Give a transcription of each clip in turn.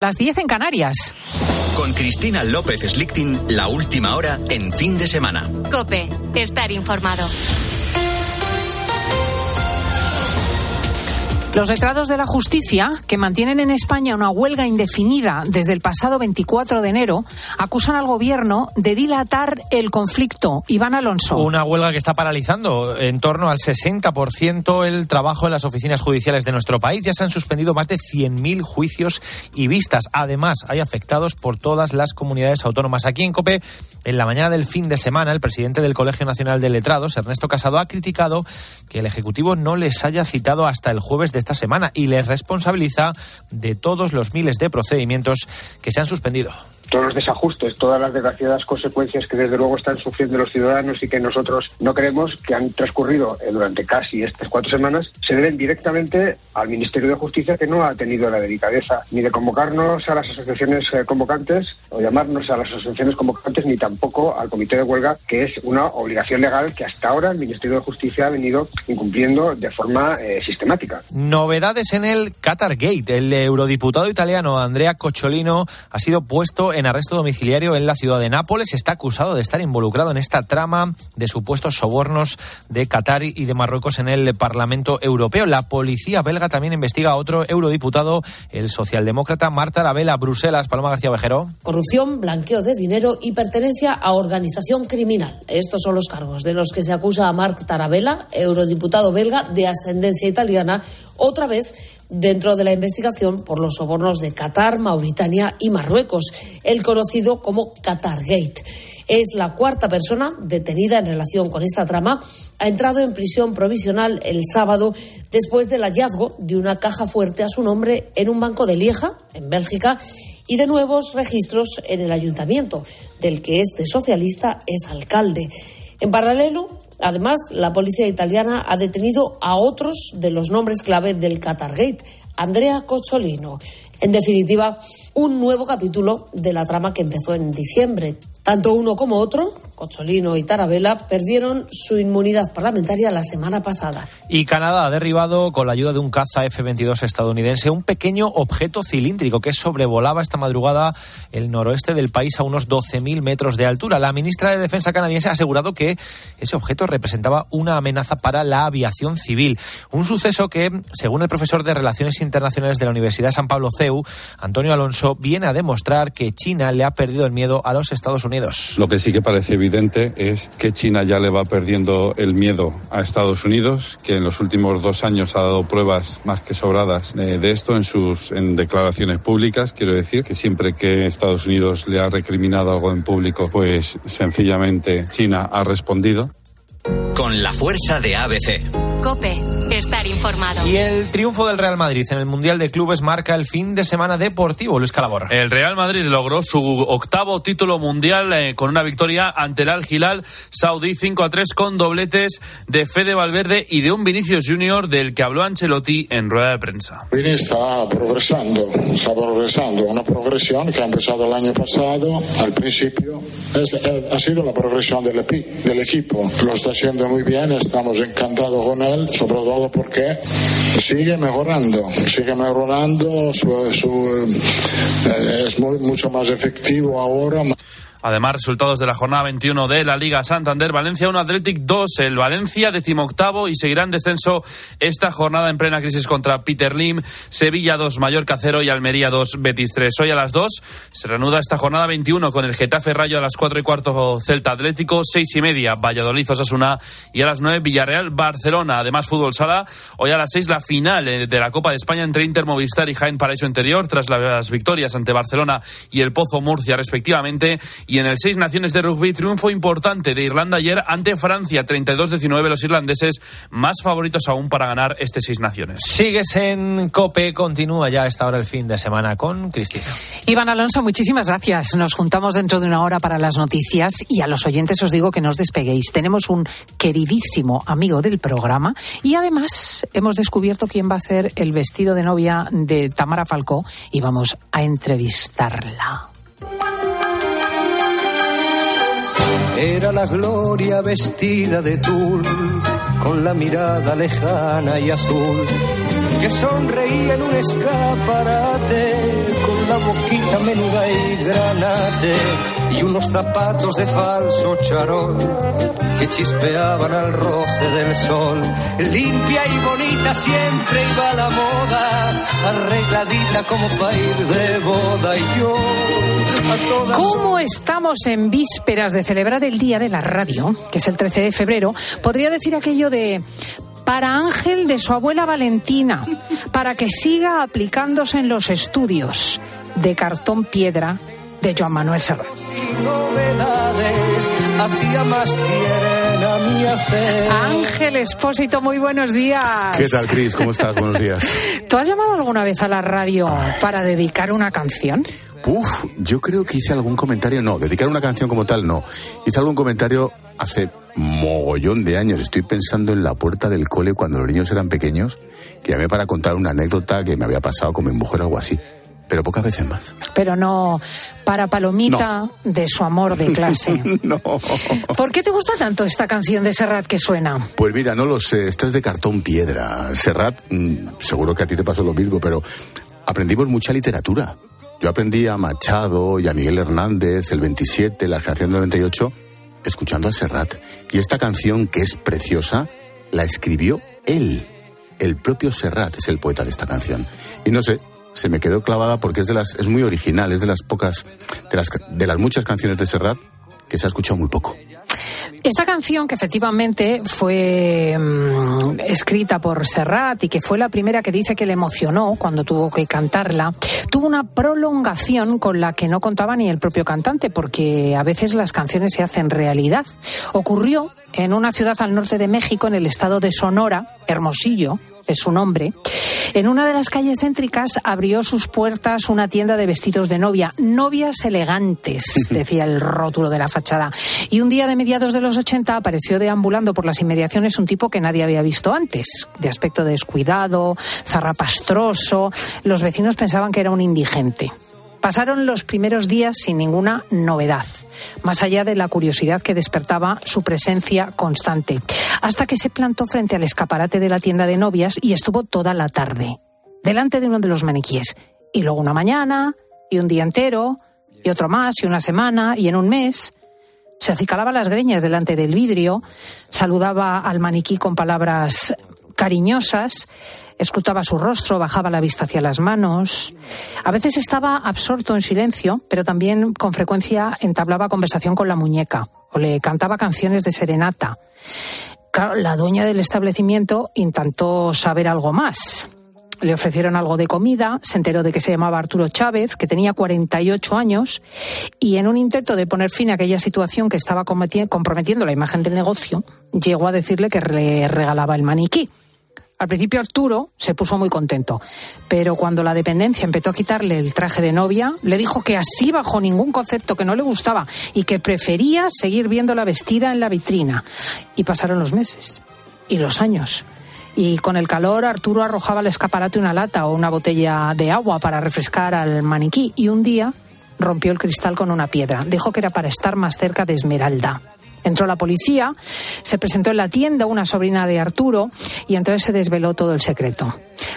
Las 10 en Canarias. Con Cristina López Slichting, la última hora en fin de semana. Cope, estar informado. Los letrados de la justicia, que mantienen en España una huelga indefinida desde el pasado 24 de enero, acusan al gobierno de dilatar el conflicto. Iván Alonso. Una huelga que está paralizando en torno al 60% el trabajo en las oficinas judiciales de nuestro país. Ya se han suspendido más de 100.000 juicios y vistas. Además, hay afectados por todas las comunidades autónomas. Aquí en COPE, en la mañana del fin de semana, el presidente del Colegio Nacional de Letrados, Ernesto Casado, ha criticado que el Ejecutivo no les haya citado hasta el jueves de esta semana y les responsabiliza de todos los miles de procedimientos que se han suspendido todos los desajustes, todas las desgraciadas consecuencias que desde luego están sufriendo los ciudadanos y que nosotros no queremos que han transcurrido eh, durante casi estas cuatro semanas, se deben directamente al Ministerio de Justicia que no ha tenido la delicadeza ni de convocarnos a las asociaciones eh, convocantes o llamarnos a las asociaciones convocantes ni tampoco al comité de huelga que es una obligación legal que hasta ahora el Ministerio de Justicia ha venido incumpliendo de forma eh, sistemática. Novedades en el Qatar Gate. El eurodiputado italiano Andrea Cocciolino ha sido puesto arresto domiciliario en la ciudad de Nápoles. Está acusado de estar involucrado en esta trama de supuestos sobornos de Qatar y de Marruecos en el Parlamento Europeo. La policía belga también investiga a otro eurodiputado, el socialdemócrata Marta Arabella, Bruselas. Paloma García Vejero. Corrupción, blanqueo de dinero y pertenencia a organización criminal. Estos son los cargos de los que se acusa a Marta Tarabella, eurodiputado belga de ascendencia italiana, otra vez dentro de la investigación por los sobornos de Qatar, Mauritania y Marruecos, el conocido como Qatargate. Es la cuarta persona detenida en relación con esta trama. Ha entrado en prisión provisional el sábado después del hallazgo de una caja fuerte a su nombre en un banco de Lieja, en Bélgica, y de nuevos registros en el ayuntamiento, del que este socialista es alcalde. En paralelo, Además, la policía italiana ha detenido a otros de los nombres clave del Qatargate, Andrea Cocciolino. En definitiva, un nuevo capítulo de la trama que empezó en diciembre. Tanto uno como otro Cocholino y Tarabella perdieron su inmunidad parlamentaria la semana pasada. Y Canadá ha derribado, con la ayuda de un caza F-22 estadounidense, un pequeño objeto cilíndrico que sobrevolaba esta madrugada el noroeste del país a unos 12.000 metros de altura. La ministra de Defensa canadiense ha asegurado que ese objeto representaba una amenaza para la aviación civil. Un suceso que, según el profesor de Relaciones Internacionales de la Universidad de San Pablo CEU, Antonio Alonso, viene a demostrar que China le ha perdido el miedo a los Estados Unidos. Lo que sí que parece evidente es que China ya le va perdiendo el miedo a Estados Unidos, que en los últimos dos años ha dado pruebas más que sobradas de esto en sus declaraciones públicas. Quiero decir que siempre que Estados Unidos le ha recriminado algo en público, pues sencillamente China ha respondido. Con la fuerza de ABC. Cope, estar informado. Y el triunfo del Real Madrid en el Mundial de Clubes marca el fin de semana deportivo, Luis Calabor. El Real Madrid logró su octavo título mundial eh, con una victoria ante el Al Hilal Saudí 5 a 3 con dobletes de Fede Valverde y de un Vinicius Junior del que habló Ancelotti en rueda de prensa. Vini está progresando, está progresando, una progresión que ha empezado el año pasado, al principio, eh, ha sido la progresión del, del equipo. Lo está haciendo muy bien, estamos encantados con él sobre todo porque sigue mejorando, sigue mejorando, su, eh, es muy, mucho más efectivo ahora. Además, resultados de la jornada 21 de la Liga Santander, Valencia 1, Athletic 2, el Valencia decimoctavo y seguirá en descenso esta jornada en plena crisis contra Peter Lim, Sevilla 2, Mallorca 0 y Almería 2, Betis 3. Hoy a las 2 se reanuda esta jornada 21 con el Getafe Rayo a las 4 y cuarto Celta Atlético, 6 y media Valladolid Osasuna y a las 9 Villarreal Barcelona. Además, fútbol sala, hoy a las 6 la final eh, de la Copa de España entre Inter Movistar y Jaén Paraíso Interior tras las victorias ante Barcelona y el Pozo Murcia respectivamente y en el Seis Naciones de Rugby, triunfo importante de Irlanda ayer ante Francia, 32-19 los irlandeses, más favoritos aún para ganar este Seis Naciones. Sigues en COPE, continúa ya esta hora el fin de semana con Cristina. Iván Alonso, muchísimas gracias. Nos juntamos dentro de una hora para las noticias y a los oyentes os digo que no os despeguéis. Tenemos un queridísimo amigo del programa y además hemos descubierto quién va a ser el vestido de novia de Tamara Falcó y vamos a entrevistarla. Era la gloria vestida de tul, con la mirada lejana y azul, que sonreía en un escaparate, con la boquita menuda y granate y unos zapatos de falso charol que chispeaban al roce del sol. Limpia y bonita siempre iba la moda, arregladita como para ir de boda y yo ¿Cómo estamos en vísperas de celebrar el Día de la Radio, que es el 13 de febrero? Podría decir aquello de para Ángel de su abuela Valentina, para que siga aplicándose en los estudios de cartón piedra de Joan Manuel Serrat. Ángel Espósito, muy buenos días. ¿Qué tal, Cris? ¿Cómo estás? Buenos días. ¿Tú has llamado alguna vez a la radio para dedicar una canción? Uf, yo creo que hice algún comentario, no, dedicar una canción como tal, no. Hice algún comentario hace mogollón de años. Estoy pensando en la puerta del cole cuando los niños eran pequeños, que llamé para contar una anécdota que me había pasado con mi mujer o algo así. Pero pocas veces más. Pero no para Palomita de su amor de clase. no. ¿Por qué te gusta tanto esta canción de Serrat que suena? Pues mira, no lo sé, esta es de cartón piedra. Serrat, mm, seguro que a ti te pasó lo mismo, pero aprendimos mucha literatura. Yo aprendí a Machado y a Miguel Hernández, el 27, la generación del 98, escuchando a Serrat. Y esta canción, que es preciosa, la escribió él. El propio Serrat es el poeta de esta canción. Y no sé, se me quedó clavada porque es de las, es muy original, es de las pocas, de las, de las muchas canciones de Serrat que se ha escuchado muy poco. Esta canción, que efectivamente fue mm, escrita por Serrat y que fue la primera que dice que le emocionó cuando tuvo que cantarla, tuvo una prolongación con la que no contaba ni el propio cantante, porque a veces las canciones se hacen realidad. Ocurrió en una ciudad al norte de México, en el estado de Sonora, Hermosillo, es su nombre. En una de las calles céntricas abrió sus puertas una tienda de vestidos de novia, novias elegantes, decía el rótulo de la fachada. Y un día de mediados de los 80 apareció deambulando por las inmediaciones un tipo que nadie había visto antes, de aspecto descuidado, zarrapastroso. Los vecinos pensaban que era un indigente. Pasaron los primeros días sin ninguna novedad, más allá de la curiosidad que despertaba su presencia constante, hasta que se plantó frente al escaparate de la tienda de novias y estuvo toda la tarde, delante de uno de los maniquíes, y luego una mañana, y un día entero, y otro más, y una semana, y en un mes. Se acicalaba las greñas delante del vidrio, saludaba al maniquí con palabras cariñosas, escrutaba su rostro, bajaba la vista hacia las manos. A veces estaba absorto en silencio, pero también con frecuencia entablaba conversación con la muñeca o le cantaba canciones de serenata. Claro, la dueña del establecimiento intentó saber algo más. Le ofrecieron algo de comida, se enteró de que se llamaba Arturo Chávez, que tenía 48 años, y en un intento de poner fin a aquella situación que estaba comprometiendo la imagen del negocio, llegó a decirle que le regalaba el maniquí. Al principio Arturo se puso muy contento, pero cuando la dependencia empezó a quitarle el traje de novia, le dijo que así bajo ningún concepto que no le gustaba y que prefería seguir viéndola vestida en la vitrina. Y pasaron los meses y los años. Y con el calor Arturo arrojaba al escaparate una lata o una botella de agua para refrescar al maniquí y un día rompió el cristal con una piedra. Dijo que era para estar más cerca de Esmeralda. Entró la policía, se presentó en la tienda una sobrina de Arturo y entonces se desveló todo el secreto.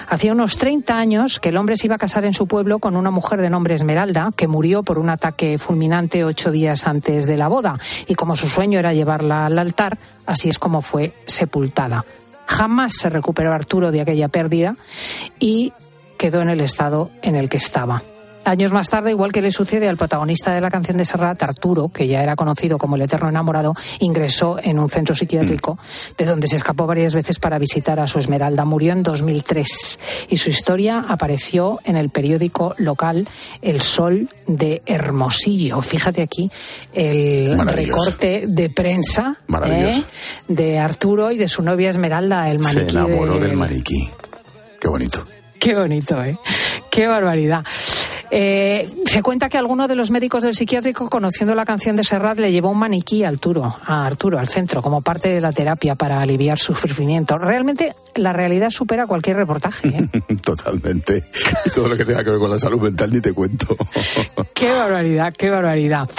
Hacía unos 30 años que el hombre se iba a casar en su pueblo con una mujer de nombre Esmeralda, que murió por un ataque fulminante ocho días antes de la boda. Y como su sueño era llevarla al altar, así es como fue sepultada. Jamás se recuperó Arturo de aquella pérdida y quedó en el estado en el que estaba. Años más tarde, igual que le sucede al protagonista de la canción de Serrat, Arturo, que ya era conocido como el eterno enamorado, ingresó en un centro psiquiátrico de donde se escapó varias veces para visitar a su Esmeralda. Murió en 2003 y su historia apareció en el periódico local El Sol de Hermosillo. Fíjate aquí el recorte de prensa. ¿eh? de Arturo y de su novia Esmeralda, el Se maniquí. enamoró de- del maniquí. Qué bonito. Qué bonito, ¿eh? Qué barbaridad. Eh, se cuenta que alguno de los médicos del psiquiátrico, conociendo la canción de Serrat, le llevó un maniquí a Arturo, a Arturo, al centro, como parte de la terapia para aliviar su sufrimiento. Realmente la realidad supera cualquier reportaje. ¿eh? Totalmente. Y todo lo que tenga que ver con la salud mental ni te cuento. Qué barbaridad, qué barbaridad.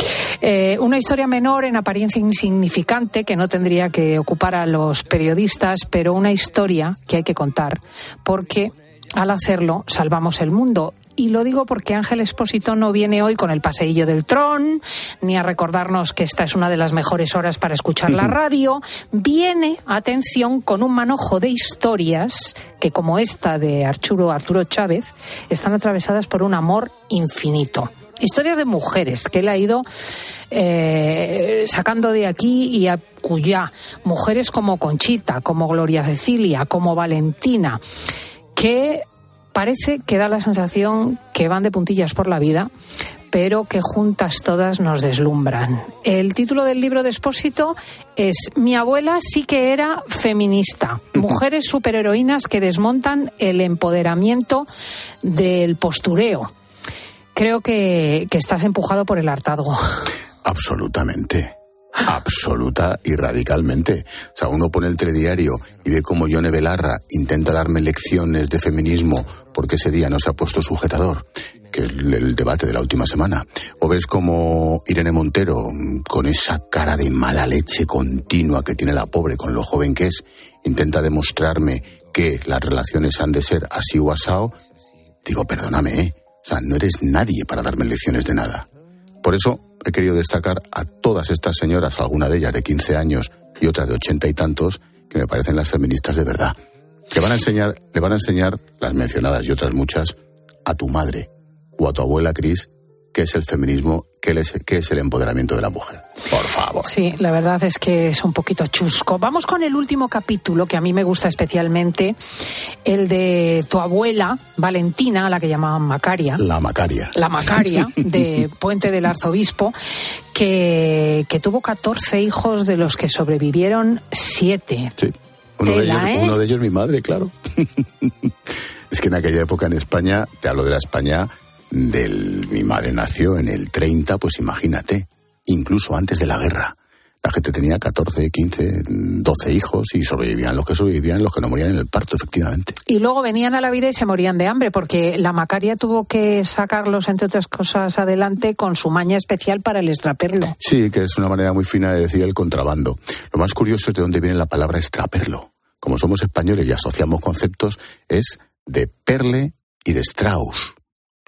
Eh, una historia menor, en apariencia insignificante, que no tendría que ocupar a los periodistas, pero una historia que hay que contar, porque al hacerlo salvamos el mundo Y lo digo porque Ángel Espósito no viene hoy con el paseillo del tron, ni a recordarnos que esta es una de las mejores horas para escuchar la radio. Viene, atención, con un manojo de historias que, como esta de Arturo, Arturo Chávez, están atravesadas por un amor infinito. Historias de mujeres que él ha ido eh, sacando de aquí y a cuya mujeres como Conchita, como Gloria Cecilia, como Valentina, que parece que da la sensación que van de puntillas por la vida, pero que juntas todas nos deslumbran. El título del libro de Expósito es Mi abuela sí que era feminista. Mujeres superheroínas que desmontan el empoderamiento del postureo creo que, estás empujado por el hartazgo. Absolutamente absoluta y radicalmente. O sea, uno pone el telediario y ve cómo Yone Belarra intenta darme lecciones de feminismo porque ese día no se ha puesto sujetador, que es el debate de la última semana. O ves como Irene Montero, con esa cara de mala leche continua que tiene la pobre con lo joven que es, intenta demostrarme que las relaciones han de ser así o asado. Digo, perdóname, ¿eh? O sea, no eres nadie para darme lecciones de nada. Por eso he querido destacar a todas estas señoras, alguna de ellas de 15 años y otras de ochenta y tantos, que me parecen las feministas de verdad. Que van a enseñar, le van a enseñar, las mencionadas y otras muchas, a tu madre o a tu abuela Cris, qué es el feminismo, qué es, qué es el empoderamiento de la mujer. Por favor. Sí, la verdad es que es un poquito chusco. Vamos con el último capítulo que a mí me gusta especialmente, el de tu abuela, Valentina, a la que llamaban Macaria. La Macaria. La Macaria, de Puente del Arzobispo, que, que tuvo 14 hijos de los que sobrevivieron 7. Sí. Uno, de ellos, ¿eh? uno de ellos mi madre, claro. es que en aquella época en España, te hablo de la España del mi madre nació en el 30, pues imagínate, incluso antes de la guerra. La gente tenía 14, 15, 12 hijos y sobrevivían los que sobrevivían, los que no morían en el parto, efectivamente. Y luego venían a la vida y se morían de hambre, porque la Macaria tuvo que sacarlos, entre otras cosas, adelante con su maña especial para el extraperlo. Sí, que es una manera muy fina de decir el contrabando. Lo más curioso es de dónde viene la palabra extraperlo. Como somos españoles y asociamos conceptos, es de perle y de Strauss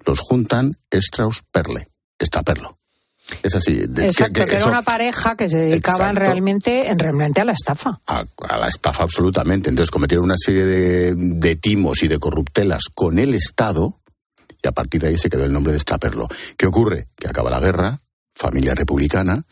los juntan Strauss Perle, extraperlo. Es así. Exacto, que, era una pareja que se dedicaban realmente, realmente a la estafa. A, la estafa, absolutamente. Entonces cometieron una serie de, de, timos y de corruptelas con el Estado y a partir de ahí se quedó el nombre de extraperlo. ¿Qué ocurre? Que acaba la guerra, familia republicana,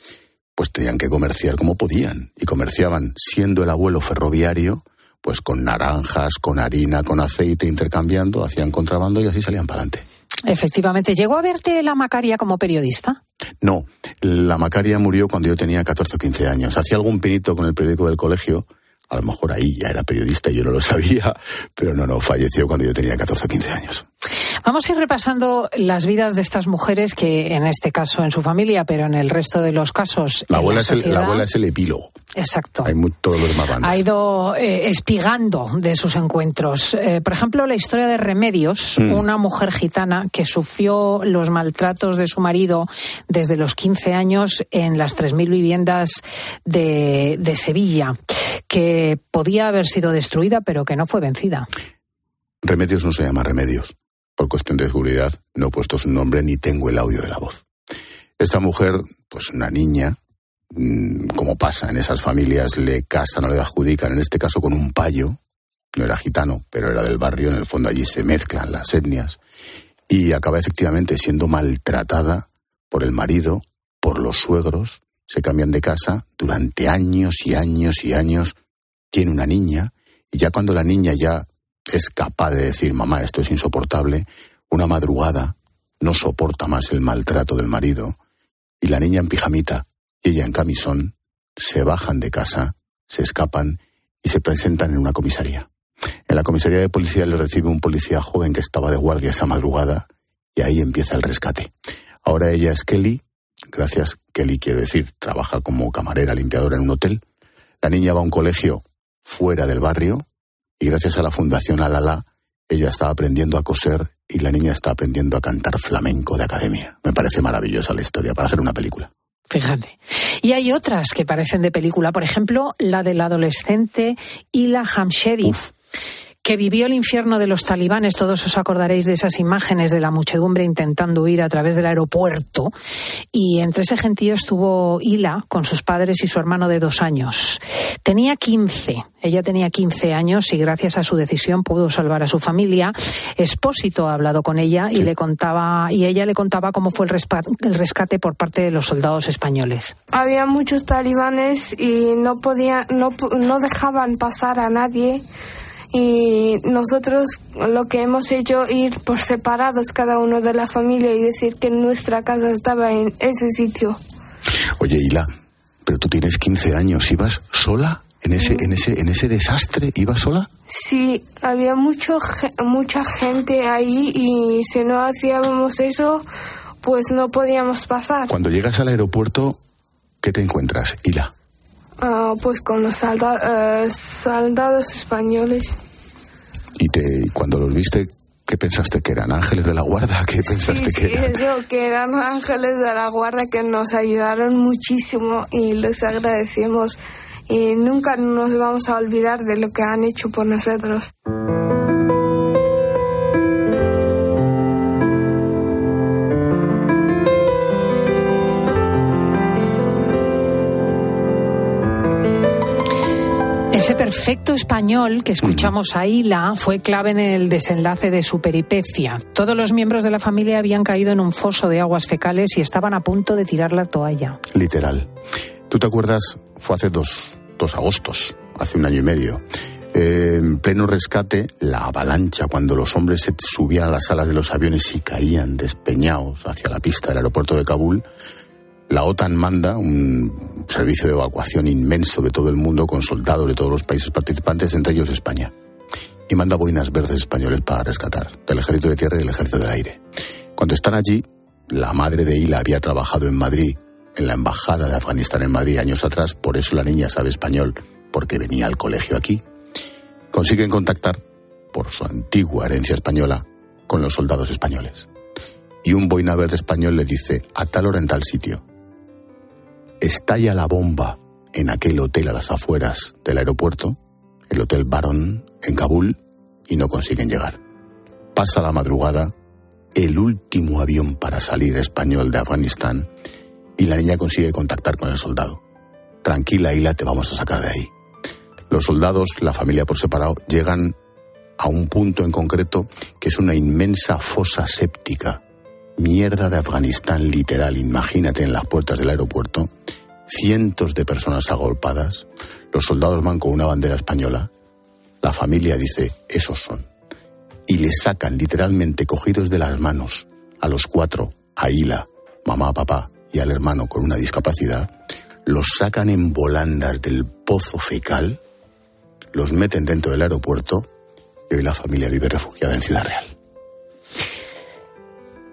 pues tenían que comerciar como podían. Y comerciaban, siendo el abuelo ferroviario, pues con naranjas, con harina, con aceite, intercambiando, hacían contrabando y así salían para adelante. Efectivamente. ¿Llegó a verte la Macaria como periodista? No, la Macaria murió cuando yo tenía 14 o 15 años. Hacía algún pinito con el periódico del colegio. A lo mejor ahí ya era periodista y yo no lo sabía, pero no, no, falleció cuando yo tenía 14 o 15 años. Vamos a ir repasando las vidas de estas mujeres que, en este caso, en su familia, pero en el resto de los casos. La abuela, es, el, la abuela es el epílogo. Exacto. Hay todos los más Ha ido eh, espigando de sus encuentros. Eh, por ejemplo, la historia de Remedios, mm. una mujer gitana que sufrió los maltratos de su marido desde los 15 años en las 3.000 viviendas de, de Sevilla, que podía haber sido destruida, pero que no fue vencida. Remedios no se llama Remedios. Por cuestión de seguridad, no he puesto su nombre ni tengo el audio de la voz. Esta mujer, pues una niña, mm, como pasa en esas familias, le casan o le adjudican, en este caso con un payo, no era gitano, pero era del barrio, en el fondo allí se mezclan las etnias, y acaba efectivamente siendo maltratada por el marido, por los suegros, se cambian de casa durante años y años y años, tiene una niña, y ya cuando la niña ya es capaz de decir, mamá, esto es insoportable, una madrugada no soporta más el maltrato del marido, y la niña en pijamita y ella en camisón se bajan de casa, se escapan y se presentan en una comisaría. En la comisaría de policía le recibe un policía joven que estaba de guardia esa madrugada y ahí empieza el rescate. Ahora ella es Kelly, gracias Kelly quiero decir, trabaja como camarera limpiadora en un hotel. La niña va a un colegio fuera del barrio, y gracias a la Fundación Alala ella está aprendiendo a coser y la niña está aprendiendo a cantar flamenco de academia. Me parece maravillosa la historia para hacer una película. Fíjate. Y hay otras que parecen de película, por ejemplo, la del adolescente Ila Hamsheri que vivió el infierno de los talibanes. Todos os acordaréis de esas imágenes de la muchedumbre intentando huir a través del aeropuerto. Y entre ese gentío estuvo Hila con sus padres y su hermano de dos años. Tenía 15. Ella tenía 15 años y gracias a su decisión pudo salvar a su familia. Espósito ha hablado con ella y le contaba y ella le contaba cómo fue el rescate por parte de los soldados españoles. Había muchos talibanes y no podía no, no dejaban pasar a nadie y nosotros lo que hemos hecho ir por separados cada uno de la familia y decir que nuestra casa estaba en ese sitio. Oye, Hila, pero tú tienes 15 años, ¿ibas sola en ese en ese en ese desastre? ¿Ibas sola? Sí, había mucho mucha gente ahí y si no hacíamos eso, pues no podíamos pasar. Cuando llegas al aeropuerto, ¿qué te encuentras, Hila? Uh, pues con los soldados, soldados españoles. ¿Y te, cuando los viste, qué pensaste? ¿Que eran ángeles de la guarda? ¿Qué pensaste sí, que sí, eran? eso, que eran ángeles de la guarda que nos ayudaron muchísimo y les agradecemos. Y nunca nos vamos a olvidar de lo que han hecho por nosotros. Ese perfecto español que escuchamos a Hila fue clave en el desenlace de su peripecia. Todos los miembros de la familia habían caído en un foso de aguas fecales y estaban a punto de tirar la toalla. Literal. ¿Tú te acuerdas? Fue hace dos, dos agostos, hace un año y medio. Eh, en pleno rescate, la avalancha, cuando los hombres se subían a las alas de los aviones y caían despeñados hacia la pista del aeropuerto de Kabul, la OTAN manda un servicio de evacuación inmenso de todo el mundo con soldados de todos los países participantes, entre ellos España. Y manda boinas verdes españoles para rescatar, del ejército de tierra y del ejército del aire. Cuando están allí, la madre de Hila había trabajado en Madrid, en la embajada de Afganistán en Madrid años atrás, por eso la niña sabe español, porque venía al colegio aquí. Consiguen contactar, por su antigua herencia española, con los soldados españoles. Y un boina verde español le dice, a tal hora en tal sitio, estalla la bomba en aquel hotel a las afueras del aeropuerto, el Hotel Baron en Kabul, y no consiguen llegar. Pasa la madrugada, el último avión para salir español de Afganistán, y la niña consigue contactar con el soldado. Tranquila, Hila, te vamos a sacar de ahí. Los soldados, la familia por separado, llegan a un punto en concreto que es una inmensa fosa séptica mierda de Afganistán literal, imagínate en las puertas del aeropuerto, cientos de personas agolpadas, los soldados van con una bandera española, la familia dice, esos son, y le sacan literalmente cogidos de las manos a los cuatro, a Hila, mamá, papá y al hermano con una discapacidad, los sacan en volandas del pozo fecal, los meten dentro del aeropuerto y hoy la familia vive refugiada en Ciudad Real.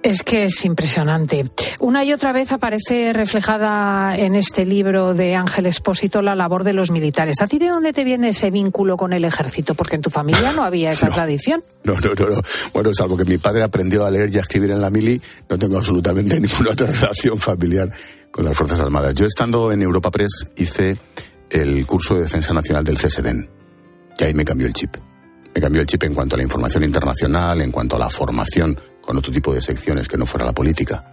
Es que es impresionante. Una y otra vez aparece reflejada en este libro de Ángel Espósito la labor de los militares. ¿A ti de dónde te viene ese vínculo con el ejército? Porque en tu familia no había esa No. tradición. No, no, no, no. Bueno, salvo que mi padre aprendió a leer y a escribir en la mili, no tengo absolutamente ninguna otra relación familiar con las Fuerzas Armadas. Yo estando en Europa Press hice el curso de defensa nacional del CSDEN y ahí me cambió el chip. Me cambió el chip en cuanto a la información internacional, en cuanto a la formación con otro tipo de secciones que no fuera la política.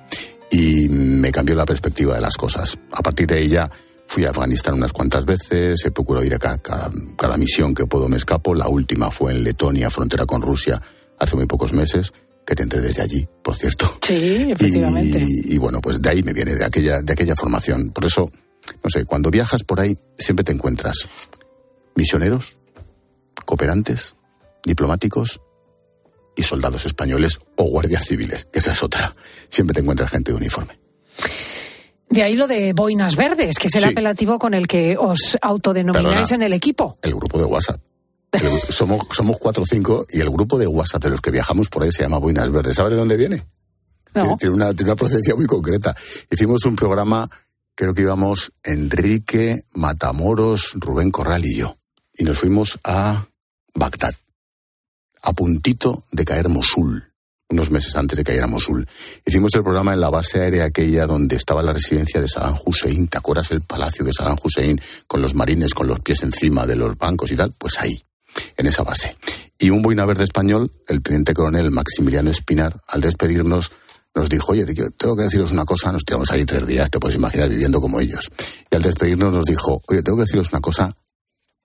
Y me cambió la perspectiva de las cosas. A partir de ella fui a Afganistán unas cuantas veces, he procurado ir a cada, cada, cada misión que puedo me escapo. La última fue en Letonia, frontera con Rusia, hace muy pocos meses, que te entré desde allí, por cierto. Sí, efectivamente. Y, y bueno, pues de ahí me viene, de aquella, de aquella formación. Por eso, no sé, cuando viajas por ahí siempre te encuentras misioneros, cooperantes, diplomáticos y soldados españoles o guardias civiles, que esa es otra. Siempre te encuentras gente de uniforme. De ahí lo de boinas verdes, que es el Sí. apelativo con el que os autodenomináis Perdona. en el equipo. El grupo de WhatsApp. El- somos, somos cuatro o cinco y el grupo de WhatsApp de los que viajamos por ahí se llama Boinas Verdes. ¿Sabes de dónde viene? Tiene, tiene una, tiene una procedencia muy concreta. Hicimos un programa, creo que íbamos Enrique, Matamoros, Rubén Corral y yo. Y nos fuimos a Bagdad, a puntito de caer Mosul, unos meses antes de que cayera Mosul. Hicimos el programa en la base aérea aquella donde estaba la residencia de Saddam Hussein. ¿Te acuerdas el palacio de Saddam Hussein con los marines con los pies encima de los bancos y tal? Pues ahí, en esa base. Y un boina verde español, el teniente coronel Maximiliano Espinar, al despedirnos, nos dijo, oye, tengo que deciros una cosa, nos tiramos ahí tres días, te puedes imaginar viviendo como ellos. Y al despedirnos nos dijo, oye, tengo que deciros una cosa,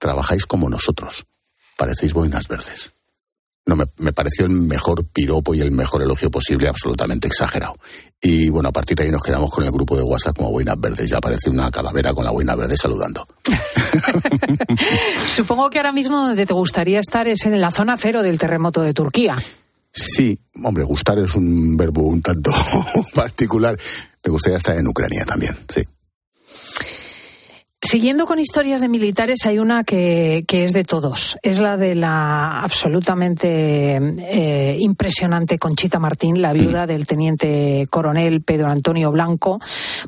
trabajáis como nosotros, parecéis boinas verdes. No, me, me, pareció el mejor piropo y el mejor elogio posible, absolutamente exagerado. Y bueno, a partir de ahí nos quedamos con el grupo de WhatsApp como boinas verdes. Ya aparece una calavera con la boina verde saludando. Supongo que ahora mismo donde te gustaría estar es en la zona cero del terremoto de Turquía. Sí, hombre, gustar es un verbo un tanto particular. Me gustaría estar en Ucrania también, sí. Siguiendo con historias de militares, hay una que, que es de todos. Es la de la absolutamente eh, impresionante Conchita Martín, la viuda del teniente coronel Pedro Antonio Blanco,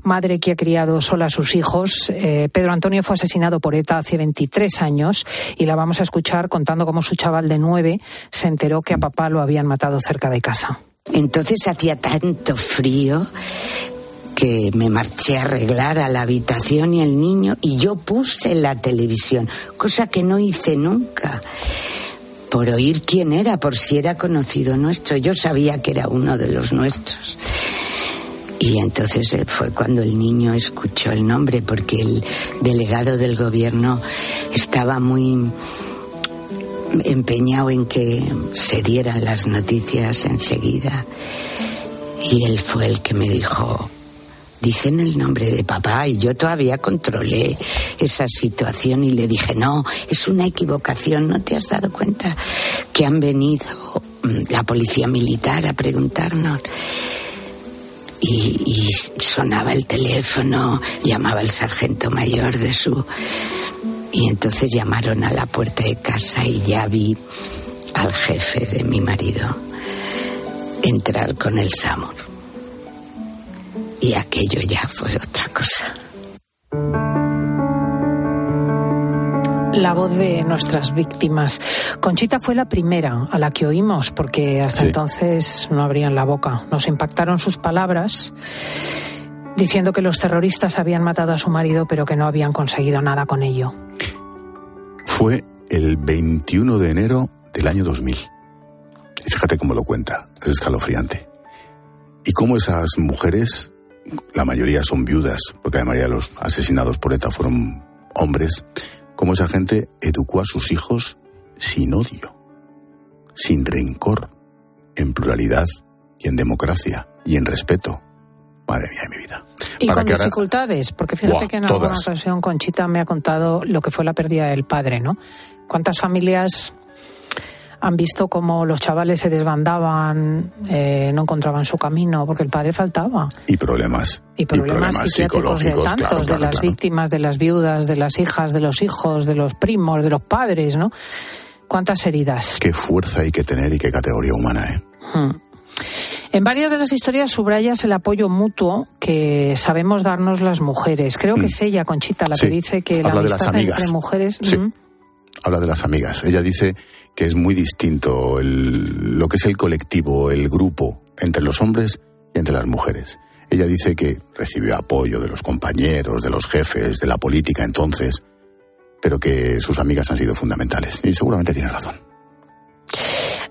madre que ha criado sola a sus hijos. Eh, Pedro Antonio fue asesinado por ETA hace 23 años y la vamos a escuchar contando cómo su chaval de nueve se enteró que a papá lo habían matado cerca de casa. Entonces hacía tanto frío que me marché a arreglar a la habitación y el niño y yo puse la televisión, cosa que no hice nunca. Por oír quién era, por si era conocido nuestro. Yo sabía que era uno de los nuestros. Y entonces fue cuando el niño escuchó el nombre, porque el delegado del gobierno estaba muy empeñado en que se dieran las noticias enseguida. Y él fue el que me dijo, dicen el nombre de papá y yo todavía controlé esa situación y le dije, no, es una equivocación, ¿no te has dado cuenta que han venido mm, la policía militar a preguntarnos? Y, sonaba el teléfono, llamaba el sargento mayor de su... Y entonces llamaron a la puerta de casa y ya vi al jefe de mi marido entrar con el SAMUR y aquello ya fue otra cosa. La voz de nuestras víctimas. Conchita fue la primera a la que oímos, porque hasta Sí. entonces no abrían la boca. Nos impactaron sus palabras diciendo que los terroristas habían matado a su marido, pero que no habían conseguido nada con ello. Fue el 21 de enero del año 2000. Y fíjate cómo lo cuenta, es escalofriante. Y cómo esas mujeres, la mayoría son viudas, porque la mayoría de los asesinados por ETA fueron hombres, cómo esa gente educó a sus hijos sin odio, sin rencor, en pluralidad y en democracia y en respeto. Madre mía de mi vida. Y Para con que ahora- dificultades, porque fíjate Buah, que en alguna ocasión Conchita me ha contado lo que fue la pérdida del padre, ¿no? ¿Cuántas familias han visto cómo los chavales se desbandaban, eh, no encontraban su camino porque el padre faltaba? Y problemas. Y problemas, psiquiátricos de tantos, claro, de claro, las claro. víctimas, de las viudas, de las hijas, de los hijos, de los primos, de los padres, ¿no? ¿Cuántas heridas? Qué fuerza hay que tener y qué categoría humana, ¿eh? Hmm. En varias de las historias subrayas el apoyo mutuo que sabemos darnos las mujeres. Creo que es ella, Conchita, la Mm. Sí. que dice que la Habla de las amistad amigas. entre mujeres. Sí. Mm. habla de las amigas. Ella dice que es muy distinto lo que es el colectivo, el grupo, entre los hombres y entre las mujeres. Ella dice que recibió apoyo de los compañeros, de los jefes, de la política entonces, pero que sus amigas han sido fundamentales. Y seguramente tiene razón.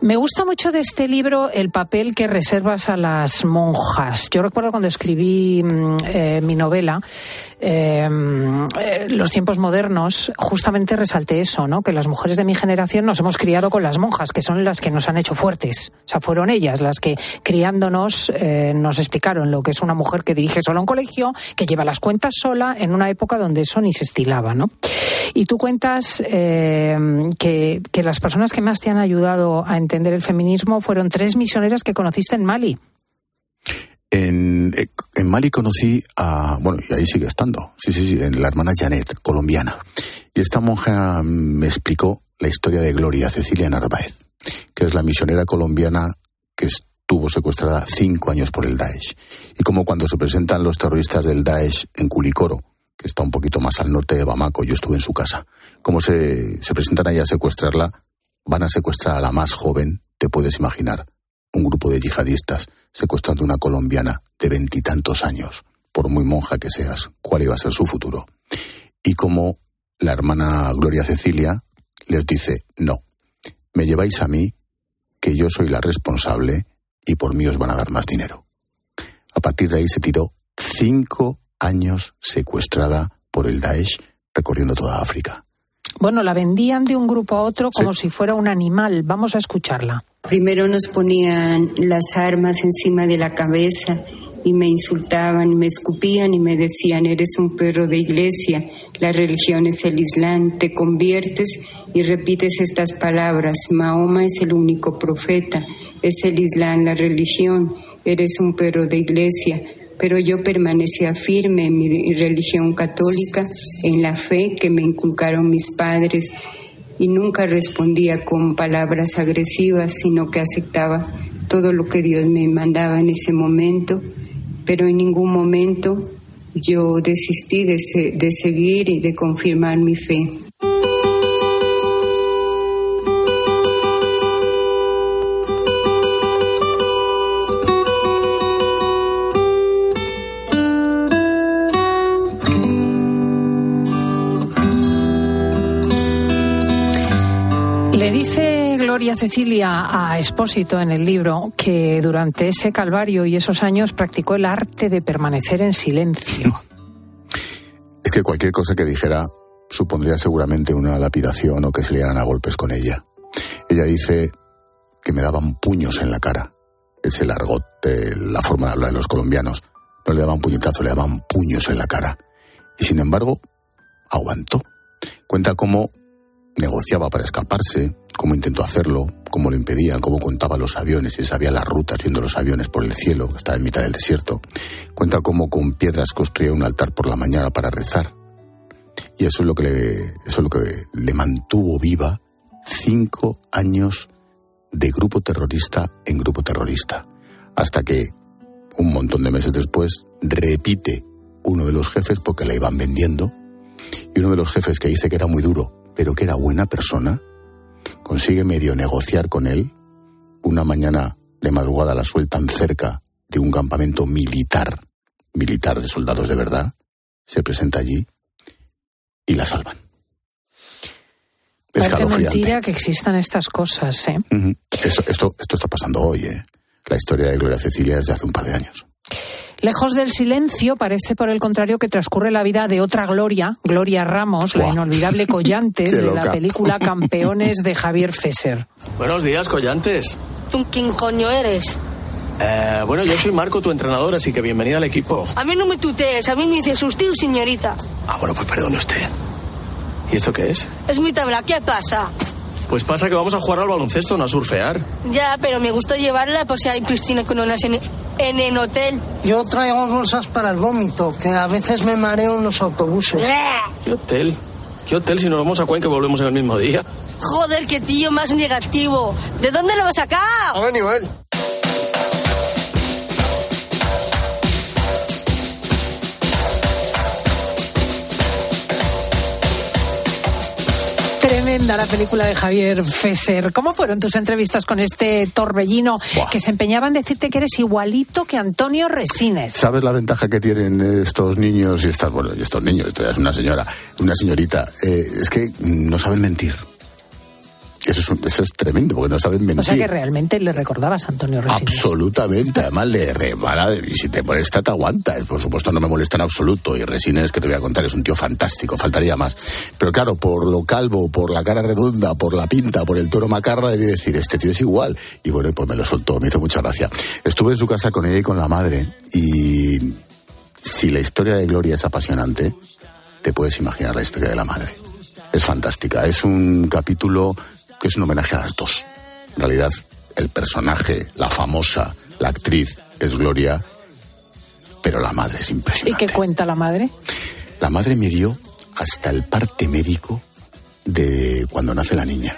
Me gusta mucho de este libro el papel que reservas a las monjas. Yo recuerdo cuando escribí mm, eh, mi novela, mm, eh, Los tiempos modernos, justamente resalté eso, ¿no? Que las mujeres de mi generación nos hemos criado con las monjas, que son las que nos han hecho fuertes. O sea, fueron ellas las que criándonos eh, nos explicaron lo que es una mujer que dirige sola un colegio, que lleva las cuentas sola, en una época donde eso ni se estilaba, ¿no? Y tú cuentas eh, que, que las personas que más te han ayudado a entender el feminismo fueron tres misioneras que conociste en Mali. En, eh, en Mali conocí a, bueno, y ahí sigue estando, sí, sí, sí, en la hermana Janet, colombiana. Y esta monja mm, me explicó la historia de Gloria Cecilia Narváez, que es la misionera colombiana que estuvo secuestrada cinco años por el Daesh. Y como cuando se presentan los terroristas del Daesh en Culicoro, que está un poquito más al norte de Bamako, yo estuve en su casa, como se, se presentan ahí a secuestrarla, van a secuestrar a la más joven, te puedes imaginar, un grupo de yihadistas secuestrando a una colombiana de veintitantos años, por muy monja que seas, cuál iba a ser su futuro. Y como la hermana Gloria Cecilia les dice, no, me lleváis a mí, que yo soy la responsable y por mí os van a dar más dinero. A partir de ahí se tiró cinco años secuestrada por el Daesh recorriendo toda África. Bueno, la vendían de un grupo a otro como si fuera un animal. Vamos a escucharla. Primero nos ponían las armas encima de la cabeza y me insultaban y me escupían y me decían, eres un perro de iglesia, la religión es el Islam, te conviertes y repites estas palabras, Mahoma es el único profeta, es el Islam la religión, eres un perro de iglesia, pero yo permanecía firme en mi religión católica, en la fe que me inculcaron mis padres y nunca respondía con palabras agresivas, sino que aceptaba todo lo que Dios me mandaba en ese momento, pero en ningún momento yo desistí de, de seguir y de confirmar mi fe. Cecilia a Espósito en el libro que durante ese calvario y esos años practicó el arte de permanecer en silencio. Es que cualquier cosa que dijera supondría seguramente una lapidación o que se liaran a golpes con ella. Ella dice que me daban puños en la cara. Ese largote, la forma de hablar de los colombianos. No le daban puñetazo, le daban puños en la cara. Y sin embargo, aguantó. Cuenta cómo negociaba para escaparse, cómo intentó hacerlo, cómo lo impedían, cómo contaba los aviones y sabía las rutas viendo los aviones por el cielo, que estaba en mitad del desierto. Cuenta cómo con piedras construía un altar por la mañana para rezar. Y eso es lo que le, eso es lo que le mantuvo viva cinco años de grupo terrorista en grupo terrorista. Hasta que, un montón de meses después, repite uno de los jefes porque la iban vendiendo. Y uno de los jefes que dice que era muy duro, pero que era buena persona, consigue medio negociar con él. Una mañana de madrugada la sueltan cerca de un campamento militar, militar de soldados de verdad, se presenta allí y la salvan. Parece mentira que existan estas cosas, ¿eh? esto, esto, esto está pasando hoy, ¿eh? La historia de Gloria Cecilia es de hace un par de años. Lejos del silencio, parece por el contrario que transcurre la vida de otra Gloria, Gloria Ramos, la inolvidable Collantes de la película Campeones de Javier Fesser. Buenos días, Collantes. ¿Tú quién coño eres? Eh, bueno, yo soy Marco, tu entrenador, así que bienvenida al equipo. A mí no me tutees, a mí me dices usted señorita. Ah, bueno, pues perdone usted. ¿Y esto qué es? Es mi tabla, ¿qué pasa? Pues pasa que vamos a jugar al baloncesto, no a surfear. Ya, pero me gusta llevarla por si hay piscina con unas en, en el hotel. Yo traigo bolsas para el vómito, que a veces me mareo en los autobuses. ¿Qué hotel? ¿Qué hotel si nos vamos a Cuenca y volvemos en el mismo día? Joder, qué tío más negativo. ¿De dónde lo vas a sacar? A ver, nivel. Tremenda la película de Javier Fesser. ¿Cómo fueron tus entrevistas con este torbellino que se empeñaba en decirte que eres igualito que Antonio Resines? ¿Sabes la ventaja que tienen estos niños y estas, bueno, y estos niños? Esta es una señora, una señorita. Eh, es que no saben mentir. Eso es, un- eso es tremendo, porque no saben mentir. O sea que realmente le recordabas a Antonio Resines. Absolutamente, además le rebala y si te molesta te aguantas. Por supuesto no me molesta en absoluto y Resines que te voy a contar es un tío fantástico, faltaría más. Pero claro, por lo calvo, por la cara redonda, por la pinta, por el toro macarra, debí decir, este tío es igual. Y bueno, pues me lo soltó, me hizo mucha gracia. Estuve en su casa con ella y con la madre y si la historia de Gloria es apasionante, te puedes imaginar la historia de la madre. Es fantástica, es un capítulo que es un homenaje a las dos. En realidad, el personaje, la famosa, la actriz es Gloria, pero la madre es ¿Y impresionante. qué cuenta la madre? La madre me dio hasta el parte médico de cuando nace la niña.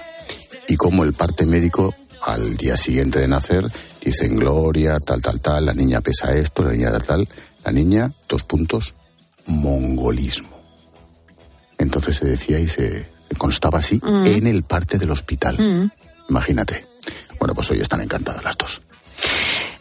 Y como el parte médico, al día siguiente de nacer, dicen Gloria, tal, tal, tal, la niña pesa esto, la niña tal, tal. La niña, dos puntos, mongolismo. Entonces se decía y se constaba así Mm. en el parte del hospital. Mm. Imagínate. Bueno, pues hoy están encantadas las dos.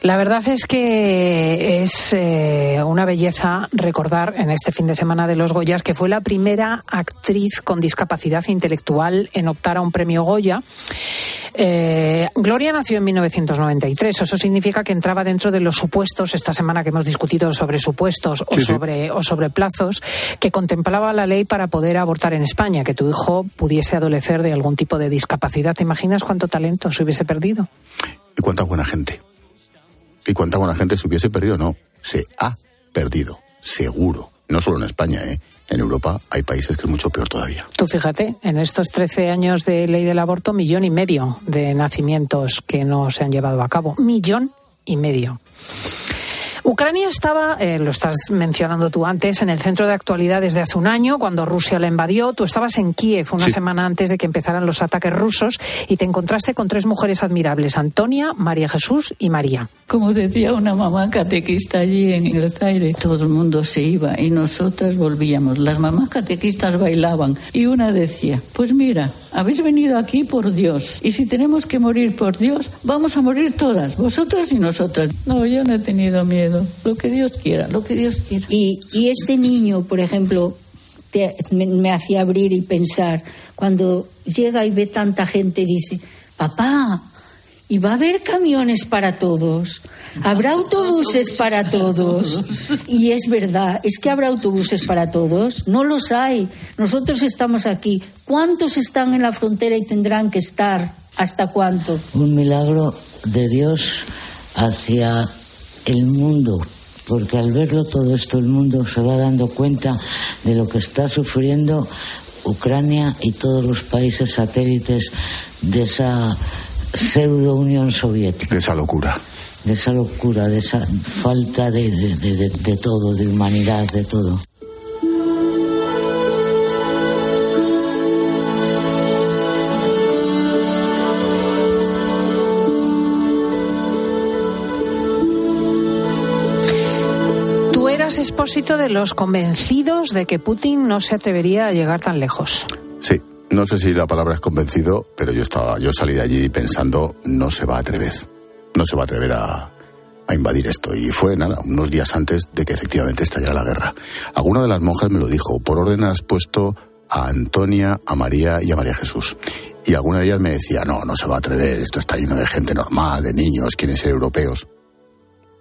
La verdad es que es eh, una belleza recordar en este fin de semana de los Goyas que fue la primera actriz con discapacidad intelectual en optar a un premio Goya. Eh, Gloria nació en 1993. Eso significa que entraba dentro de los supuestos, esta semana que hemos discutido sobre supuestos o, sobre, o sobre plazos, que contemplaba la ley para poder abortar en España, que tu hijo pudiese adolecer de algún tipo de discapacidad. ¿Te imaginas cuánto talento se hubiese perdido? ¿Y cuánta buena gente? ¿Y cuánta buena gente se hubiese perdido? No, se ha perdido, seguro. No solo en España, ¿eh? En Europa hay países que es mucho peor todavía. Tú fíjate, en estos 13 años de ley del aborto, millón y medio de nacimientos que no se han llevado a cabo. Millón y medio. Ucrania estaba, eh, lo estás mencionando tú antes, en el centro de actualidad desde hace un año, cuando Rusia la invadió. Tú estabas en Kiev una semana antes de que empezaran los ataques rusos y te encontraste con tres mujeres admirables, Antonia, María Jesús y María. Como decía una mamá catequista allí en el Zaire, todo el mundo se iba y nosotras volvíamos. Las mamás catequistas bailaban y una decía, pues mira, habéis venido aquí por Dios y si tenemos que morir por Dios, vamos a morir todas, vosotras y nosotras. No, yo no he tenido miedo lo que Dios quiera, lo que Dios quiera. Y, y este niño, por ejemplo, me, hacía abrir y pensar, cuando llega y ve tanta gente, dice, papá, y va a haber camiones para todos, habrá autobuses para todos. Y es verdad, es que habrá autobuses para todos, no los hay. Nosotros estamos aquí. ¿Cuántos están en la frontera y tendrán que estar? ¿Hasta cuánto? Un milagro de Dios hacia el mundo, porque al verlo todo esto el mundo se va dando cuenta de lo que está sufriendo Ucrania y todos los países satélites de esa pseudo Unión Soviética. De esa locura. De esa locura, de esa falta de, de todo, de humanidad, de todo. Expósito de los convencidos de que Putin no se atrevería a llegar tan lejos. Sí, no sé si la palabra es convencido, pero yo estaba, yo salí de allí pensando no se va a atrever, no se va a atrever a, a invadir esto. Y fue nada, unos días antes de que efectivamente estallara la guerra. Alguna de las monjas me lo dijo, por orden has puesto a Antonia, a María y a María Jesús. Y alguna de ellas me decía, no, no se va a atrever, esto está lleno de gente normal, de niños, quieren ser europeos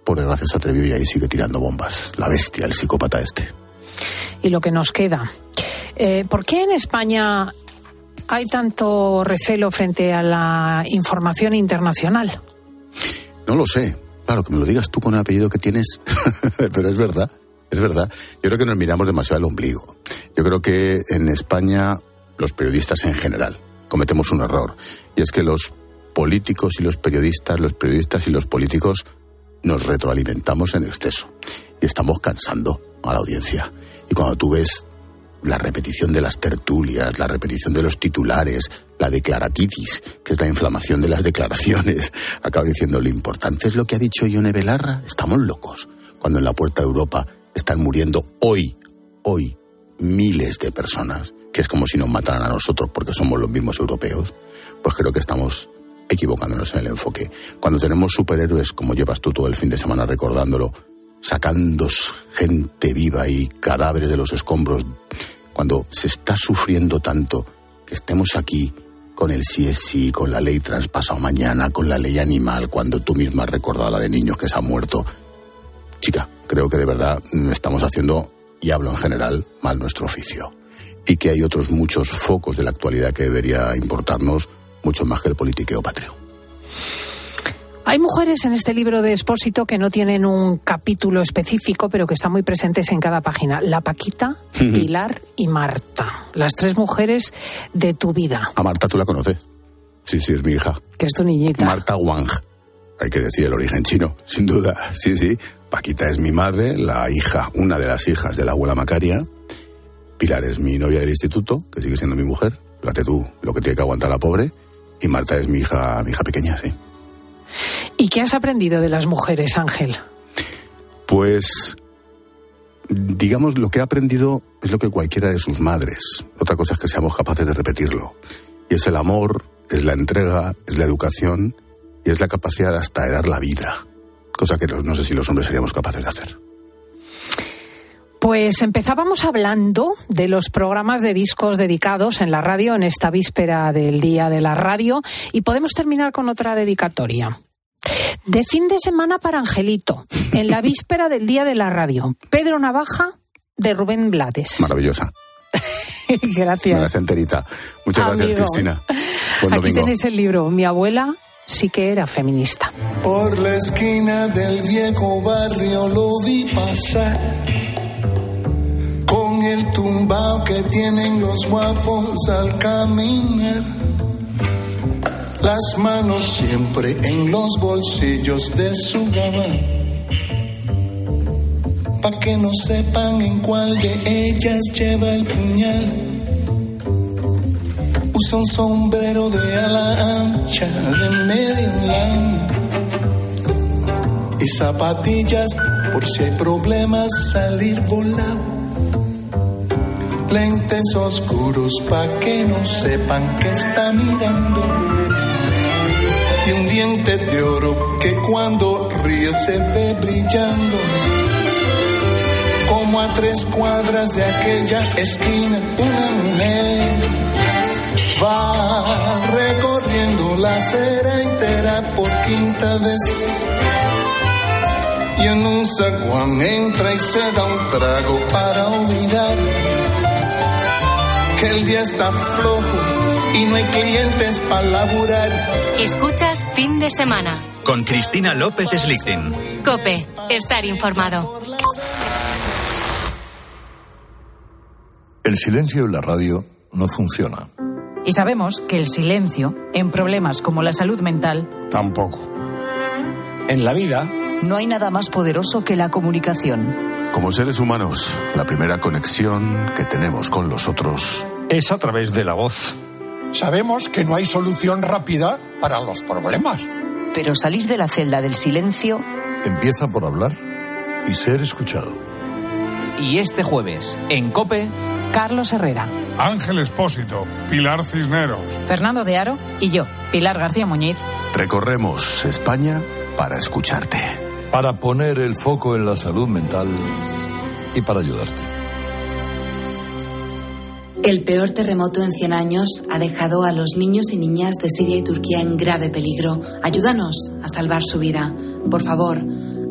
por desgracia se atrevió y ahí sigue tirando bombas. La bestia, el psicópata este. Y lo que nos queda. Eh, ¿Por qué en España hay tanto recelo frente a la información internacional? No lo sé. Claro, que me lo digas tú con el apellido que tienes. Pero es verdad, es verdad. Yo creo que nos miramos demasiado el ombligo. Yo creo que en España los periodistas en general cometemos un error. Y es que los políticos y los periodistas, los periodistas y los políticos nos retroalimentamos en exceso y estamos cansando a la audiencia. Y cuando tú ves la repetición de las tertulias, la repetición de los titulares, la declaratitis, que es la inflamación de las declaraciones, acaba diciendo lo importante es lo que ha dicho Ione Belarra, estamos locos. Cuando en la puerta de Europa están muriendo hoy, hoy, miles de personas, que es como si nos mataran a nosotros porque somos los mismos europeos, pues creo que estamos equivocándonos en el enfoque. Cuando tenemos superhéroes, como llevas tú todo el fin de semana recordándolo, sacando gente viva y cadáveres de los escombros, cuando se está sufriendo tanto, que estemos aquí con el sí es sí, con la ley traspasado mañana, con la ley animal, cuando tú misma has recordado la de niños que se han muerto. Chica, creo que de verdad estamos haciendo, y hablo en general, mal nuestro oficio. Y que hay otros muchos focos de la actualidad que debería importarnos mucho más que el politiqueo patrio. Hay mujeres en este libro de Expósito que no tienen un capítulo específico, pero que están muy presentes en cada página. La Paquita, Pilar y Marta. Las tres mujeres de tu vida. A Marta tú la conoces. Sí, sí, es mi hija. Que es tu niñita. Marta Wang. Hay que decir el origen chino, sin duda. Sí, sí. Paquita es mi madre, la hija, una de las hijas de la abuela Macaria. Pilar es mi novia del instituto, que sigue siendo mi mujer. Fíjate tú lo que tiene que aguantar la pobre. Y Marta es mi hija, mi hija pequeña, sí. ¿Y qué has aprendido de las mujeres, Ángel? Pues, digamos, lo que he aprendido es lo que cualquiera de sus madres. Otra cosa es que seamos capaces de repetirlo. Y es el amor, es la entrega, es la educación y es la capacidad hasta de dar la vida. Cosa que no sé si los hombres seríamos capaces de hacer. Pues empezábamos hablando de los programas de discos dedicados en la radio en esta víspera del Día de la Radio y podemos terminar con otra dedicatoria. De fin de semana para Angelito, en la víspera del Día de la Radio. Pedro Navaja de Rubén Blades. Maravillosa. gracias. Me la enterita. Muchas gracias. Cristina. Buen Aquí tenéis el libro. Mi abuela sí que era feminista. Por la esquina del viejo barrio lo vi pasar. El tumbao que tienen los guapos al caminar. Las manos siempre en los bolsillos de su gabán. Pa' que no sepan en cuál de ellas lleva el puñal. Usa un sombrero de ala ancha de medio y zapatillas por si hay problemas salir volado. Lentes oscuros pa' que no sepan que está mirando. Y un diente de oro que cuando ríe se ve brillando. Como a tres cuadras de aquella esquina, una mujer va recorriendo la acera entera por quinta vez. Y en un zaguán entra y se da un trago para olvidar que el día está flojo y no hay clientes para laburar. Escuchas fin de semana. Con Cristina López Slichting. Cope, estar informado. El silencio en la radio no funciona. Y sabemos que el silencio, en problemas como la salud mental, Tampoco. En la vida, no hay nada más poderoso que la comunicación. Como seres humanos, la primera conexión que tenemos con los otros es a través de la voz. sabemos que no hay solución rápida para los problemas. Pero salir de la celda del silencio Empieza por hablar y ser escuchado. Y este jueves, en Cope, Carlos Herrera. Ángel Espósito, Pilar Cisneros. Fernando de Aro y yo, Pilar García Muñiz. recorremos España para escucharte. Para poner el foco en la salud mental y para ayudarte. El peor terremoto en 100 años ha dejado a los niños y niñas de Siria y Turquía en grave peligro. Ayúdanos a salvar su vida. Por favor,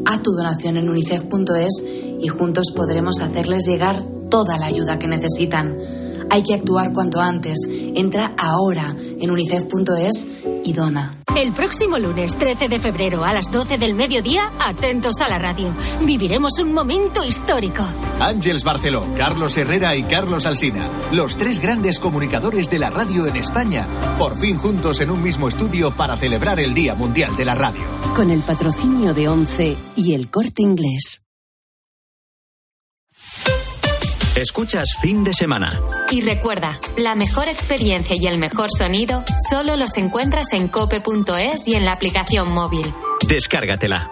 haz tu donación en unicef.es y juntos podremos hacerles llegar toda la ayuda que necesitan. Hay que actuar cuanto antes. Entra ahora en unicef.es y dona. El próximo lunes 13 de febrero a las 12 del mediodía, atentos a la radio. Viviremos un momento histórico. Ángeles Barceló, Carlos Herrera y Carlos Alsina, los tres grandes comunicadores de la radio en España, por fin juntos en un mismo estudio para celebrar el Día Mundial de la Radio. Con el patrocinio de ONCE y el corte inglés. Escuchas fin de semana. Y recuerda, la mejor experiencia y el mejor sonido solo los encuentras en cope.es y en la aplicación móvil. Descárgatela.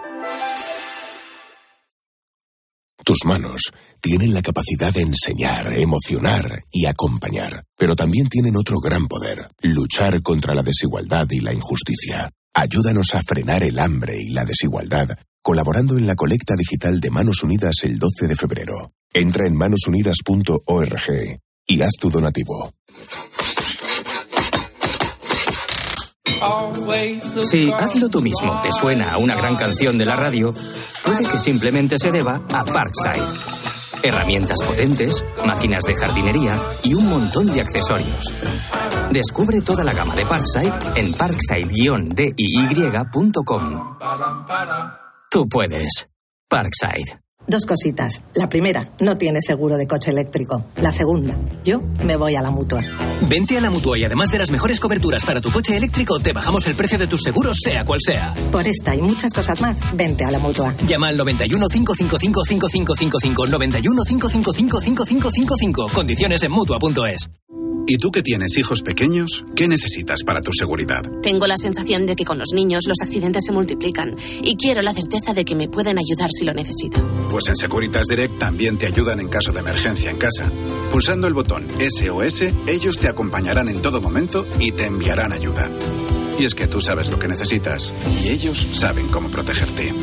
Tus manos tienen la capacidad de enseñar, emocionar y acompañar, pero también tienen otro gran poder, luchar contra la desigualdad y la injusticia. Ayúdanos a frenar el hambre y la desigualdad, colaborando en la colecta digital de Manos Unidas el 12 de febrero. Entra en manosunidas.org y haz tu donativo. Si Hazlo tú mismo te suena a una gran canción de la radio, puede que simplemente se deba a Parkside. Herramientas potentes, máquinas de jardinería y un montón de accesorios. Descubre toda la gama de Parkside en parkside-diy.com. Tú puedes. Parkside. Dos cositas. La primera, no tienes seguro de coche eléctrico. La segunda, yo me voy a la mutua. Vente a la mutua y además de las mejores coberturas para tu coche eléctrico, te bajamos el precio de tus seguros, sea cual sea. Por esta y muchas cosas más, vente a la mutua. Llama al 91 555 5555 91 555 5555. Condiciones en mutua.es. ¿Y tú que tienes hijos pequeños? ¿Qué necesitas para tu seguridad? Tengo la sensación de que con los niños los accidentes se multiplican y quiero la certeza de que me pueden ayudar si lo necesito. Pues en Securitas Direct también te ayudan en caso de emergencia en casa. Pulsando el botón SOS, ellos te acompañarán en todo momento y te enviarán ayuda. Y es que tú sabes lo que necesitas y ellos saben cómo protegerte.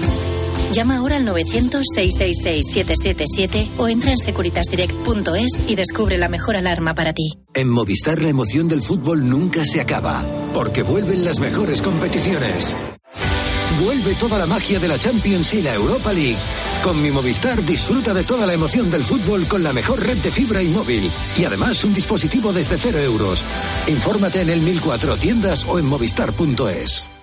Llama ahora al 900-666-777 o entra en securitasdirect.es y descubre la mejor alarma para ti. En Movistar la emoción del fútbol nunca se acaba, porque vuelven las mejores competiciones. Vuelve toda la magia de la Champions y la Europa League. Con mi Movistar disfruta de toda la emoción del fútbol con la mejor red de fibra y móvil. Y además un dispositivo desde cero euros. Infórmate en el 1004 tiendas o en movistar.es.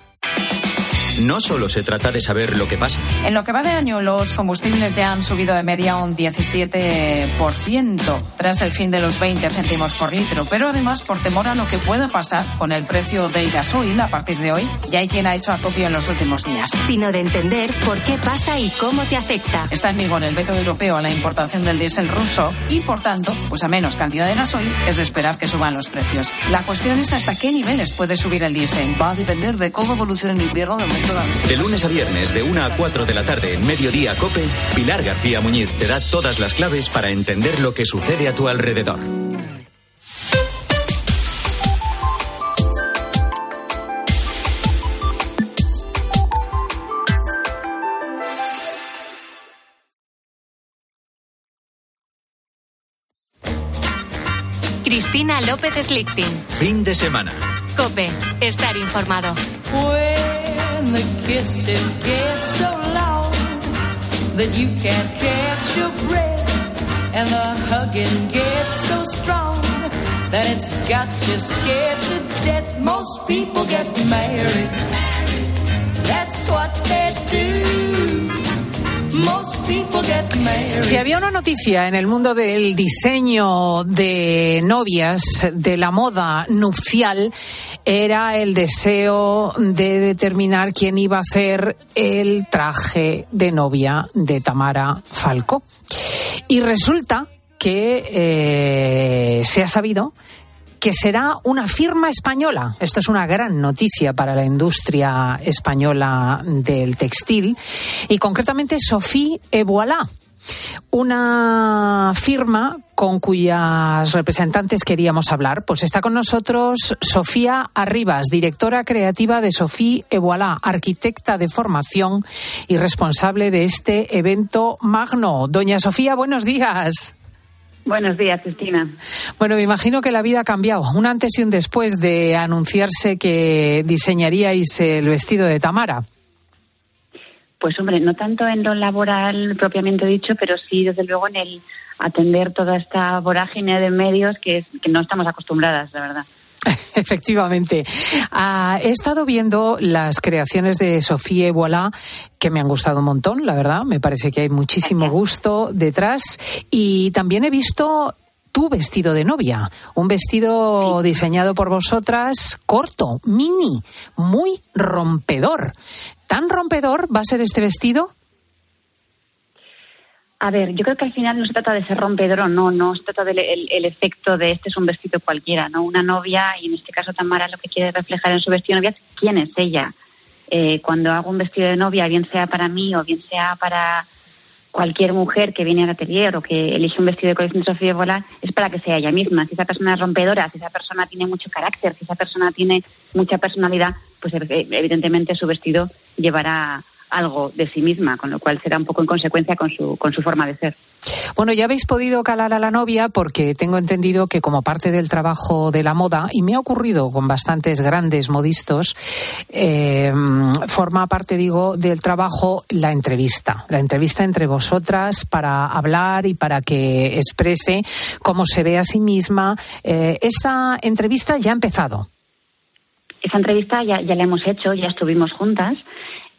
No solo se trata de saber lo que pasa. En lo que va de año, los combustibles ya han subido de media un 17% tras el fin de los 20 céntimos por litro. Pero además, por temor a lo que pueda pasar con el precio del gasoil a partir de hoy, ya hay quien ha hecho acopio en los últimos días. Sino de entender por qué pasa y cómo te afecta. Está en vigor el veto europeo a la importación del diésel ruso y, por tanto, pues a menos cantidad de gasoil es de esperar que suban los precios. La cuestión es hasta qué niveles puede subir el diésel. Va a depender de cómo evolucione el invierno del de lunes a viernes, de 1 a 4 de la tarde, en Mediodía Cope, Pilar García Muñiz te da todas las claves para entender lo que sucede a tu alrededor. Cristina López Slichting. Fin de semana. Cope, estar informado. When the kisses get so long that you can't catch your breath, and the hugging gets so strong that it's got you scared to death. Most people get married. That's what they do. Si había una noticia en el mundo del diseño de novias, de la moda nupcial, era el deseo de determinar quién iba a hacer el traje de novia de Tamara Falco. Y resulta que eh, se ha sabido que será una firma española. Esto es una gran noticia para la industria española del textil y concretamente Sophie Evoilà una firma con cuyas representantes queríamos hablar. Pues está con nosotros Sofía Arribas, directora creativa de Sophie Evoilà, arquitecta de formación y responsable de este evento magno. Doña Sofía, buenos días. Buenos días, Cristina. Bueno, me imagino que la vida ha cambiado, un antes y un después de anunciarse que diseñaríais el vestido de Tamara. Pues hombre, no tanto en lo laboral propiamente dicho, pero sí, desde luego, en el atender toda esta vorágine de medios que, que no estamos acostumbradas, de verdad. Efectivamente. Ah, he estado viendo las creaciones de Sofía Voilà que me han gustado un montón, la verdad. Me parece que hay muchísimo gusto detrás. Y también he visto tu vestido de novia, un vestido diseñado por vosotras, corto, mini, muy rompedor. ¿Tan rompedor va a ser este vestido? A ver, yo creo que al final no se trata de ser rompedor no, no se trata del el, efecto de este es un vestido cualquiera, ¿no? Una novia, y en este caso Tamara lo que quiere reflejar en su vestido de novia es quién es ella. Eh, cuando hago un vestido de novia, bien sea para mí o bien sea para cualquier mujer que viene al atelier o que elige un vestido de colección de Sofía Volar, es para que sea ella misma. Si esa persona es rompedora, si esa persona tiene mucho carácter, si esa persona tiene mucha personalidad, pues evidentemente su vestido llevará algo de sí misma, con lo cual será un poco en consecuencia con su, con su forma de ser. Bueno, ya habéis podido calar a la novia porque tengo entendido que como parte del trabajo de la moda, y me ha ocurrido con bastantes grandes modistos, eh, forma parte, digo, del trabajo la entrevista. La entrevista entre vosotras para hablar y para que exprese cómo se ve a sí misma. Eh, esta entrevista ya ha empezado. Esa entrevista ya, ya la hemos hecho, ya estuvimos juntas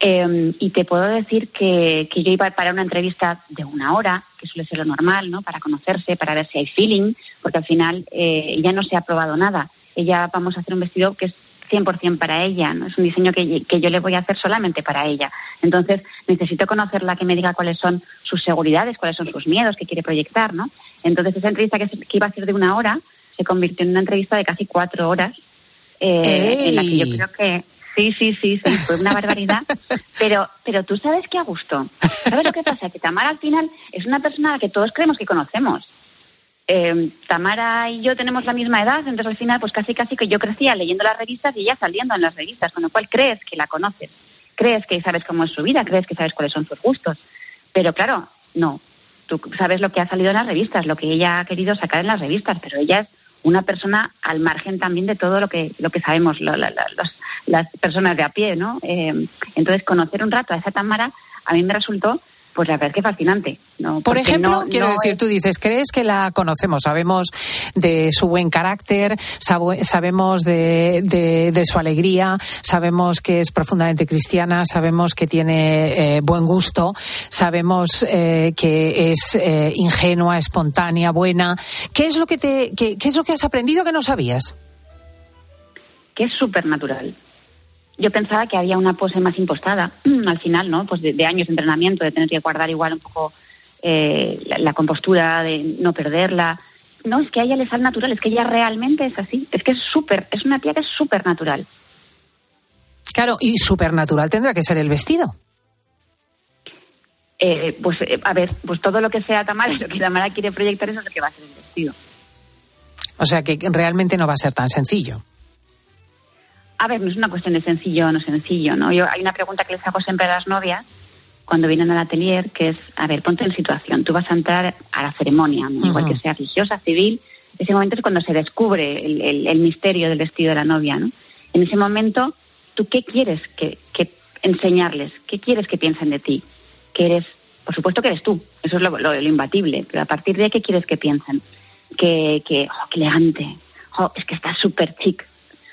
Em, y te puedo decir que, que, yo iba para una entrevista de una hora, que suele ser lo normal, ¿no? Para conocerse, para ver si hay feeling, porque al final eh, ya no se ha probado nada. Ella vamos a hacer un vestido que es 100% para ella, ¿no? Es un diseño que, que, yo le voy a hacer solamente para ella. Entonces, necesito conocerla, que me diga cuáles son sus seguridades, cuáles son sus miedos que quiere proyectar, ¿no? Entonces, esa entrevista que, que iba a ser de una hora se convirtió en una entrevista de casi cuatro horas, eh, en la que yo creo que Sí, sí, sí, sí, fue una barbaridad. Pero, pero tú sabes que a gusto. ¿Sabes lo que pasa? Que Tamara al final es una persona a la que todos creemos que conocemos. Eh, Tamara y yo tenemos la misma edad, entonces al final, pues casi casi que yo crecía leyendo las revistas y ella saliendo en las revistas, con lo cual crees que la conoces. crees que sabes cómo es su vida, crees que sabes cuáles son sus gustos. Pero claro, no. Tú sabes lo que ha salido en las revistas, lo que ella ha querido sacar en las revistas, pero ella es una persona al margen también de todo lo que lo que sabemos las personas de a pie, ¿no? Eh, entonces conocer un rato a esa Tamara a mí me resultó pues la verdad es que fascinante. ¿no? Por ejemplo, quiero decir, tú dices, ¿crees que la conocemos? Sabemos de su buen carácter, sabemos de, de, su alegría, sabemos que es profundamente cristiana, sabemos que tiene eh, buen gusto, sabemos eh, que es eh, ingenua, espontánea, buena. ¿Qué es lo que te, qué, qué es lo que has aprendido que no sabías? Que es súper natural yo pensaba que había una pose más impostada al final, ¿no? Pues de, años de entrenamiento, de tener que guardar igual un poco eh, la, compostura, de no perderla. No, es que a ella le sale natural, es que ella realmente es así. Es que es súper, es una tía que es súper natural. Claro, y súper natural tendrá que ser el vestido. Eh, pues, eh, a ver, pues todo lo que sea Tamara, lo que Tamara quiere proyectar, eso es lo que va a ser el vestido. O sea que realmente no va a ser tan sencillo. A ver, no es una cuestión de sencillo o no sencillo, ¿no? Yo, hay una pregunta que les hago siempre a las novias cuando vienen al atelier, que es, a ver, ponte en situación, tú vas a entrar a la ceremonia, igual que sea religiosa, civil, ese momento es cuando se descubre el, misterio del vestido de la novia, ¿no? En ese momento, ¿tú qué quieres que, enseñarles? ¿Qué quieres que piensen de ti? Que eres, por supuesto que eres tú, eso es lo, imbatible, pero a partir de ahí, ¿qué quieres que piensen? Que, que oh, qué elegante, oh, es que está súper chic,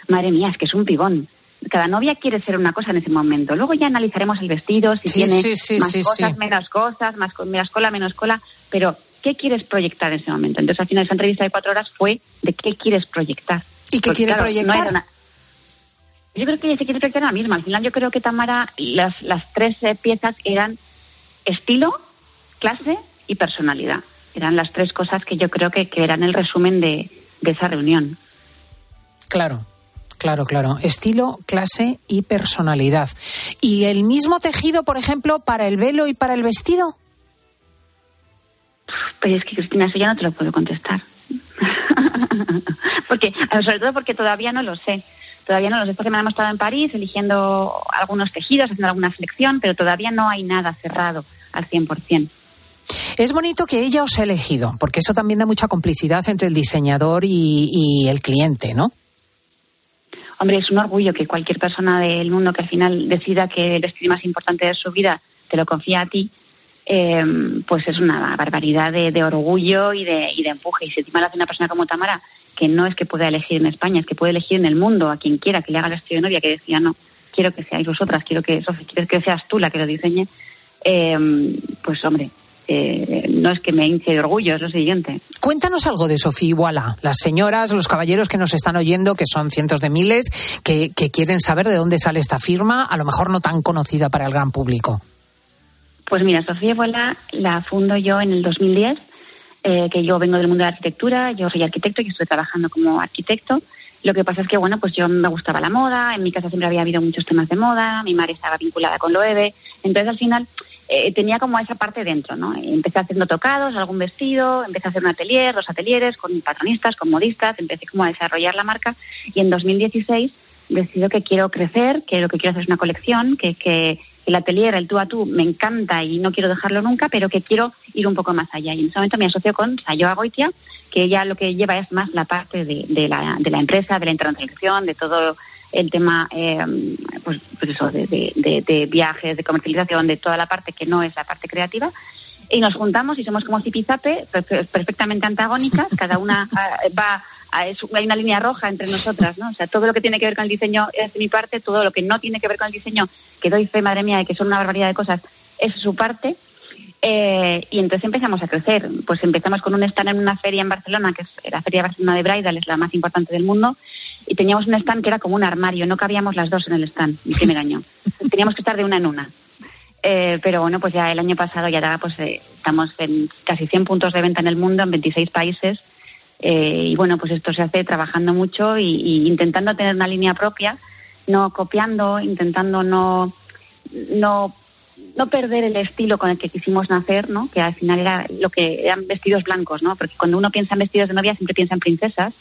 madre mía, es que es un pibón. Cada novia quiere ser una cosa en ese momento. Luego ya analizaremos el vestido, si tiene más cosas, menos cosas, más, más cola, menos cola, pero ¿qué quieres proyectar en ese momento? Entonces, al final, esa entrevista de cuatro horas fue de qué quieres proyectar. ¿Y qué quiere proyectar? yo creo que ella se quiere proyectar la misma. Al final, yo creo que Tamara, las, las tres eh, piezas eran estilo, clase y personalidad. Eran las tres cosas que yo creo que, que eran el resumen de, de esa reunión. Claro. Claro, claro. Estilo, clase y personalidad. ¿Y el mismo tejido, por ejemplo, para el velo y para el vestido? Pues es que, Cristina, eso ya no te lo puedo contestar. porque, sobre todo porque todavía no lo sé. Todavía no lo sé. Esta semana hemos estado en París eligiendo algunos tejidos, haciendo alguna selección, pero todavía no hay nada cerrado al 100%. Es bonito que ella os ha elegido, porque eso también da mucha complicidad entre el diseñador y el cliente, ¿no? Hombre, es un orgullo que cualquier persona del mundo que al final decida que el destino más importante de su vida te lo confía a ti, eh, pues es una barbaridad de, orgullo y de, y de empuje. Y si encima lo una persona como Tamara, que no es que pueda elegir en España, es que puede elegir en el mundo a quien quiera que le haga el vestido de novia, que decía, no, quiero que seáis vosotras, quiero que, quiero que seas tú la que lo diseñe, eh, pues hombre, eh, no es que me hinche de orgullo, es lo siguiente. Cuéntanos algo de Sofía Iguala, las señoras, los caballeros que nos están oyendo, que son cientos de miles, que, quieren saber de dónde sale esta firma, a lo mejor no tan conocida para el gran público. Pues mira, Sofía Iguala la fundo yo en el 2010, eh, que yo vengo del mundo de la arquitectura, yo soy arquitecto y estoy trabajando como arquitecto. Lo que pasa es que, bueno, pues yo me gustaba la moda, en mi casa siempre había habido muchos temas de moda, mi madre estaba vinculada con lo EVE, entonces al final eh, tenía como esa parte dentro, ¿no? Empecé haciendo tocados, algún vestido, empecé a hacer un atelier, dos atelieres con patronistas, con modistas, empecé como a desarrollar la marca y en 2016 decido que quiero crecer, que lo que quiero hacer es una colección, que, que el atelier, el tú a tú, me encanta y no quiero dejarlo nunca, pero que quiero ir un poco más allá. Y en ese momento me asocio con Sayoa Goitia, que ella lo que lleva es más la parte de, la, empresa, de la internacionalización, de todo el tema eh, pues, eso, de, viajes, de comercialización, de toda la parte que no es la parte creativa. Y nos juntamos y somos como zipizape, perfectamente antagónicas, cada una va a, hay una línea roja entre nosotras, ¿no? O sea, todo lo que tiene que ver con el diseño es de mi parte, todo lo que no tiene que ver con el diseño, que doy fe, madre mía, de que son una barbaridad de cosas, es su parte. Eh, y entonces empezamos a crecer. Pues empezamos con un stand en una feria en Barcelona, que es la Feria Barcelona de Bridal, es la más importante del mundo, y teníamos un stand que era como un armario, no cabíamos las dos en el stand el primer año. Teníamos que estar de una en una. Eh, pero bueno, pues ya el año pasado ya pues eh, estamos en casi 100 puntos de venta en el mundo, en 26 países. y bueno, pues esto se hace trabajando mucho y, intentando tener una línea propia, no copiando, intentando no, no no perder el estilo con el que quisimos nacer, ¿no? Que al final era lo que eran vestidos blancos, ¿no? Porque cuando uno piensa en vestidos de novia siempre piensa en princesas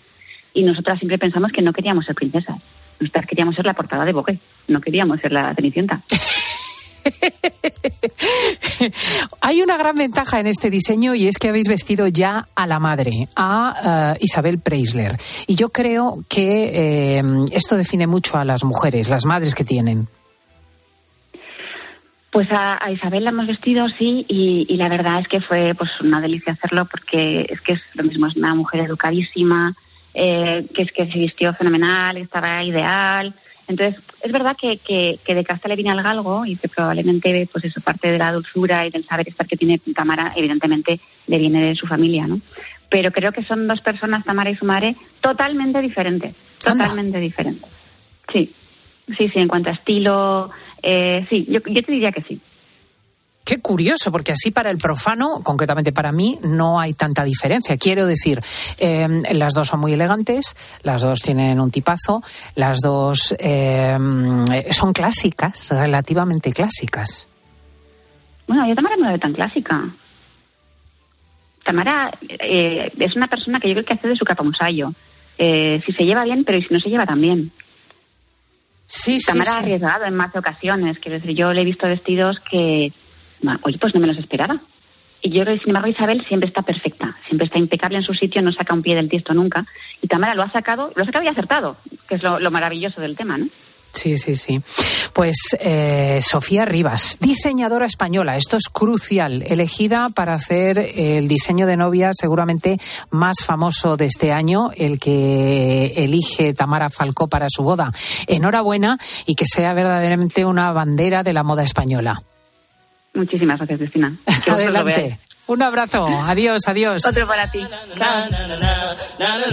y nosotras siempre pensamos que no queríamos ser princesas. Nosotras queríamos ser la portada de Vogue, no queríamos ser la Cenicienta. Hay una gran ventaja en este diseño y es que habéis vestido ya a la madre, a eh, Isabel Preisler. Y yo creo que eh, esto define mucho a las mujeres, las madres que tienen. Pues a, Isabel la hemos vestido, sí, y, y la verdad es que fue pues una delicia hacerlo porque es que es lo mismo, es una mujer educadísima, eh, que es que se vistió fenomenal, estaba ideal. Entonces, es verdad que, que, que de casta le viene al galgo y que probablemente, pues eso, parte de la dulzura y del saber estar que tiene Tamara, evidentemente le viene de su familia, ¿no? Pero creo que son dos personas, Tamara y su madre, totalmente diferentes, totalmente diferentes. Sí, sí, sí, en cuanto a estilo, eh, sí, yo, yo te diría que sí. Qué curioso, porque así para el profano, concretamente para mí, no hay tanta diferencia. Quiero decir, eh, las dos son muy elegantes, las dos tienen un tipazo, las dos eh, son clásicas, relativamente clásicas. Bueno, yo Tamara no la veo tan clásica. Tamara eh, es una persona que yo creo que hace de su capa un sallo. Eh, si se lleva bien, pero si no se lleva también. Sí, Tamara sí, ha arriesgado en más ocasiones. Quiero decir, yo le he visto vestidos que, oye, pues no me los esperaba. Y yo creo que, sin embargo, Isabel siempre está perfecta, siempre está impecable en su sitio, no saca un pie del tiesto nunca. Y Tamara lo ha sacado, lo ha sacado y acertado, que es lo, lo maravilloso del tema, ¿no? Sí, sí, sí. Pues eh, Sofía Rivas, diseñadora española, esto es crucial, elegida para hacer el diseño de novia seguramente más famoso de este año, el que elige Tamara Falcó para su boda. Enhorabuena y que sea verdaderamente una bandera de la moda española. Muchísimas gracias, Cristina. Que Adelante. Un abrazo. Adiós, adiós. Otro para ti. Chao.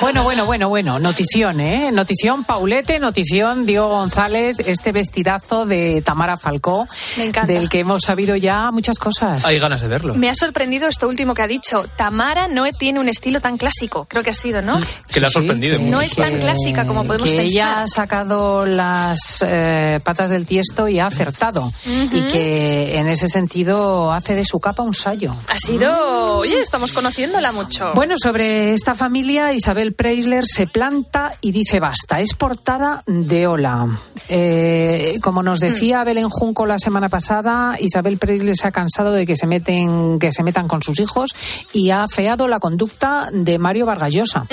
Bueno, bueno, bueno, bueno. Notición, ¿eh? Notición Paulete, notición Diego González, este vestidazo de Tamara Falcó, Me encanta. del que hemos sabido ya muchas cosas. Hay ganas de verlo. Me ha sorprendido esto último que ha dicho. Tamara no tiene un estilo tan clásico. Creo que ha sido, ¿no? Que le ha sorprendido. en No es tan clásica como podemos que ella pensar. ha sacado las eh, patas del tiesto y ha acertado. Y que en ese sentido hace de su capa un sallo. Ha sido... Oye, estamos conociéndola mucho. Bueno, sobre esta familia, Isabel Preisler se planta y dice basta. Es portada de Ola. Eh, como nos decía Belén Junco la semana pasada, Isabel Preisler se ha cansado de que se meten, que se metan con sus hijos y ha afeado la conducta de Mario Vargallosa.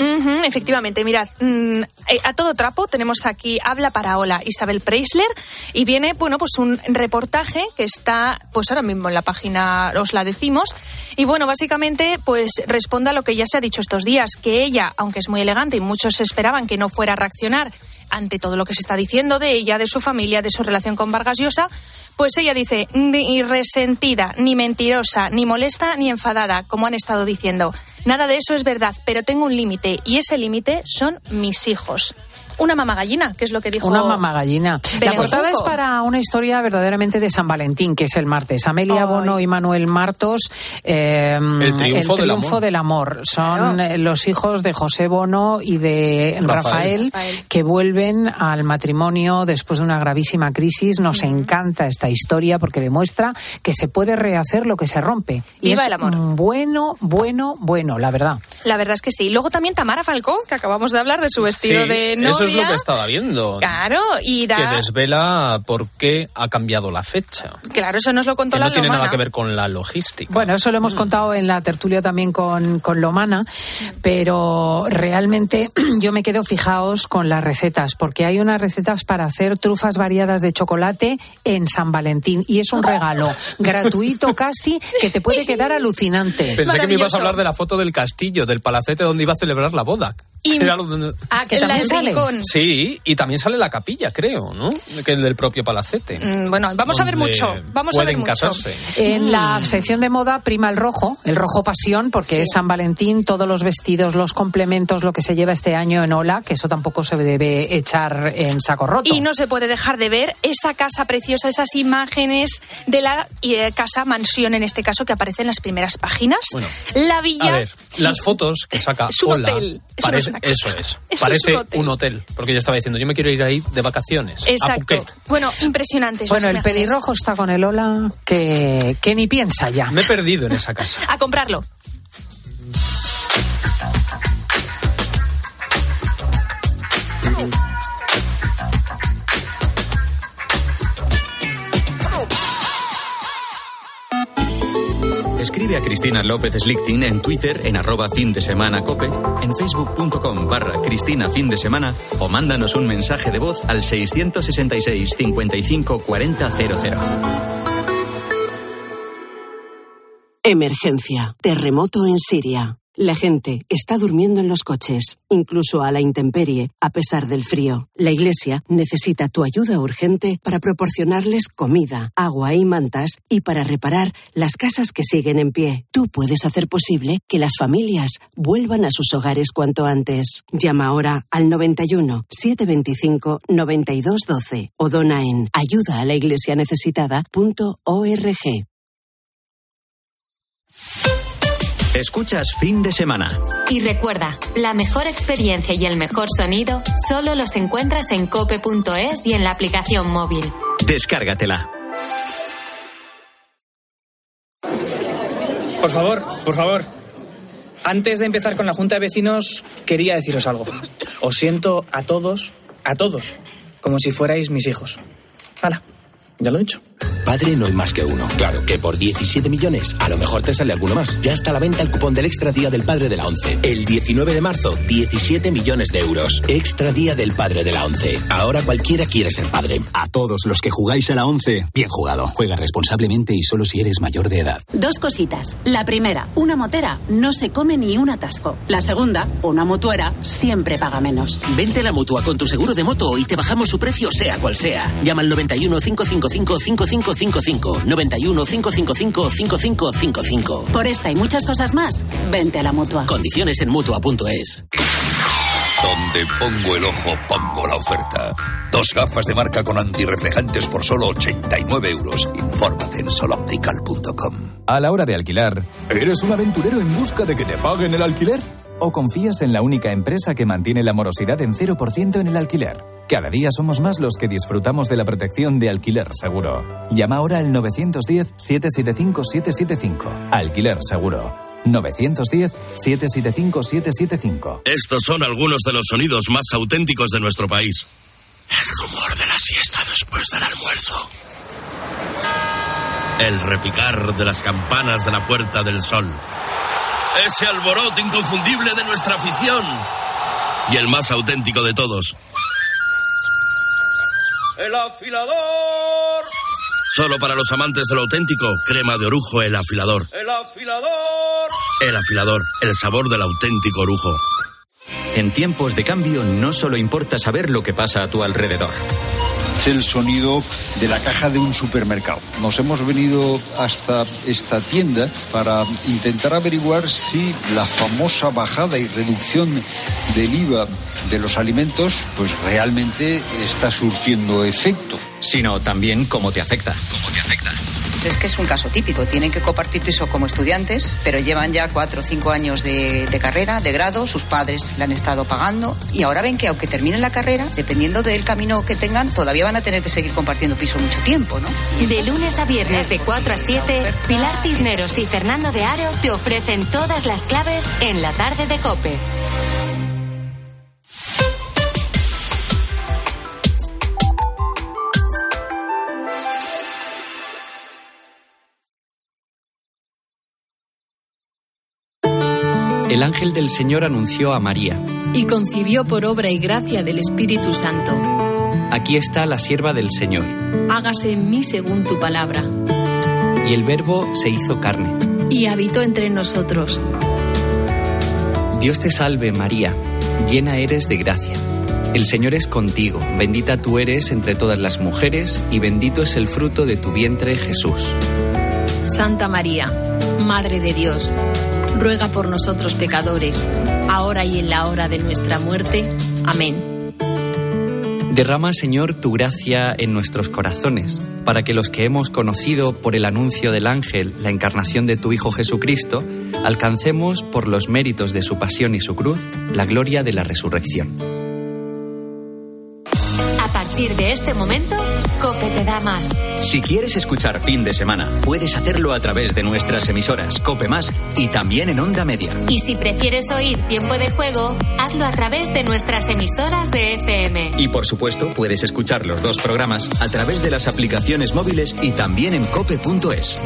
Efectivamente, mirad, mm, eh, a todo trapo tenemos aquí Habla para Hola Isabel Preisler y viene, bueno, pues un reportaje que está, pues ahora mismo en la página os la decimos y bueno, básicamente pues responde a lo que ya se ha dicho estos días, que ella, aunque es muy elegante y muchos esperaban que no fuera a reaccionar ante todo lo que se está diciendo de ella, de su familia, de su relación con Vargas Llosa, pues ella dice, ni resentida, ni mentirosa, ni molesta, ni enfadada, como han estado diciendo. Nada de eso es verdad, pero tengo un límite, y ese límite son mis hijos. Una mamá gallina, que es lo que dijo. Una mamá gallina. La portada es para una historia verdaderamente de San Valentín, que es el martes. Amelia Bono y Manuel Martos. eh, El triunfo del triunfo amor. del amor. Son Claro. eh, los hijos de José Bono y de Rafael, Rafael. que vuelven al matrimonio después de una gravísima crisis. Nos encanta esta historia porque demuestra que se puede rehacer lo que se rompe. Y Viva es el amor. bueno, bueno, bueno, la verdad. La verdad es que sí. Y luego también Tamara Falcó, que acabamos de hablar de su vestido Sí, de novia. Eso es lo que estaba viendo. Claro, y da... Que desvela por qué ha cambiado la fecha. Claro, eso nos lo contó Que la no tiene nada que ver con la logística. Bueno, eso lo hemos contado en la tertulia también con, con Lomana, pero realmente yo me quedo fijaos con las recetas, porque hay unas recetas para hacer trufas variadas de chocolate en San Valentín y es un regalo gratuito casi que te puede quedar alucinante. Pensé que me ibas a hablar de la foto del castillo, del palacete donde iba a celebrar la boda. Y- Era lo donde- Ah, que también sale. rincón. Sí, y también sale la capilla, creo, ¿no? Que el del propio palacete. Mm, Bueno, vamos a ver mucho. Vamos a ver pueden mucho. casarse. En la sección de moda prima el rojo, el rojo pasión, porque es San Valentín, todos los vestidos, los complementos, lo que se lleva este año en Ola, que eso tampoco se debe echar en saco roto. Y no se puede dejar de ver esa casa preciosa, esas imágenes de la eh, casa mansión, en este caso, que aparece en las primeras páginas. Bueno, la villa. A ver, las fotos que saca Es un Ola, hotel. No es parece- una casa. eso es. Eso parece es un hotel. un hotel. Porque yo estaba diciendo, yo me quiero ir ahí de vacaciones. A Exacto. Phuket. Bueno, impresionantes. Bueno, el pelirrojo está con el Ola que, que ni piensa ya. Me he perdido en esa casa. A comprarlo. Cristina López Slichting en Twitter en arroba fin de semana cope, en facebook.com barra Cristina fin de semana o mándanos un mensaje de voz al 666 55 40 00. Emergencia. Terremoto en Siria. La gente está durmiendo en los coches, incluso a la intemperie, a pesar del frío. La Iglesia necesita tu ayuda urgente para proporcionarles comida, agua y mantas y para reparar las casas que siguen en pie. Tú puedes hacer posible que las familias vuelvan a sus hogares cuanto antes. Llama ahora al 91 725 9212 o dona en ayuda a la iglesia necesitada.org. Escuchas fin de semana. Y recuerda, la mejor experiencia y el mejor sonido solo los encuentras en cope.es y en la aplicación móvil. Descárgatela. Por favor, por favor. Antes de empezar con la Junta de Vecinos, quería deciros algo. Os siento a todos, a todos, como si fuerais mis hijos. Hala, ya lo he hecho. Padre no hay más que uno. Claro que por 17 millones a lo mejor te sale alguno más. Ya está a la venta el cupón del Extra Día del Padre de la ONCE. El 19 de marzo, 17 millones de euros. Extra Día del Padre de la ONCE. Ahora cualquiera quiere ser padre. A todos los que jugáis a la 11, bien jugado. Juega responsablemente y solo si eres mayor de edad. Dos cositas. La primera, una motera no se come ni un atasco. La segunda, una mutuera siempre paga menos. Vente a la mutua con tu seguro de moto y te bajamos su precio sea cual sea. Llama al 91 555 5555 91 555 5555. Por esta y muchas cosas más, vente a la mutua. Condiciones en mutua.es. Donde pongo el ojo, pongo la oferta. Dos gafas de marca con antirreflejantes por solo 89 euros. Infórmate en soloptical.com. A la hora de alquilar, ¿eres un aventurero en busca de que te paguen el alquiler? ¿O confías en la única empresa que mantiene la morosidad en 0% en el alquiler? Cada día somos más los que disfrutamos de la protección de Alquiler Seguro. Llama ahora al 910-775-775. Alquiler Seguro. 910-775-775. Estos son algunos de los sonidos más auténticos de nuestro país. El rumor de la siesta después del almuerzo. El repicar de las campanas de la Puerta del Sol. Ese alboroto inconfundible de nuestra afición. Y el más auténtico de todos. El afilador. Solo para los amantes de lo auténtico, crema de orujo, el afilador. El afilador. El afilador, el sabor del auténtico orujo. En tiempos de cambio no solo importa saber lo que pasa a tu alrededor. Es el sonido de la caja de un supermercado. Nos hemos venido hasta esta tienda para intentar averiguar si la famosa bajada y reducción del IVA de los alimentos pues realmente está surtiendo efecto. Sino también cómo te afecta. ¿Cómo te afecta? Es que es un caso típico. Tienen que compartir piso como estudiantes, pero llevan ya cuatro o cinco años de, de, carrera, de grado, sus padres le han estado pagando y ahora ven que aunque terminen la carrera, dependiendo del camino que tengan, todavía van a tener que seguir compartiendo piso mucho tiempo, ¿no? De lunes a viernes de 4 a 7, Pilar Cisneros y Fernando de Aro te ofrecen todas las claves en la tarde de Cope. El ángel del Señor anunció a María. Y concibió por obra y gracia del Espíritu Santo. Aquí está la sierva del Señor. Hágase en mí según tu palabra. Y el Verbo se hizo carne. Y habitó entre nosotros. Dios te salve María, llena eres de gracia. El Señor es contigo, bendita tú eres entre todas las mujeres y bendito es el fruto de tu vientre Jesús. Santa María, Madre de Dios ruega por nosotros pecadores, ahora y en la hora de nuestra muerte. Amén. Derrama, Señor, tu gracia en nuestros corazones, para que los que hemos conocido por el anuncio del ángel la encarnación de tu Hijo Jesucristo, alcancemos por los méritos de su pasión y su cruz la gloria de la resurrección. A partir de este momento, Cope te da más. Si quieres escuchar fin de semana, puedes hacerlo a través de nuestras emisoras Cope Más y también en Onda Media. Y si prefieres oír tiempo de juego, hazlo a través de nuestras emisoras de FM. Y por supuesto, puedes escuchar los dos programas a través de las aplicaciones móviles y también en cope.es.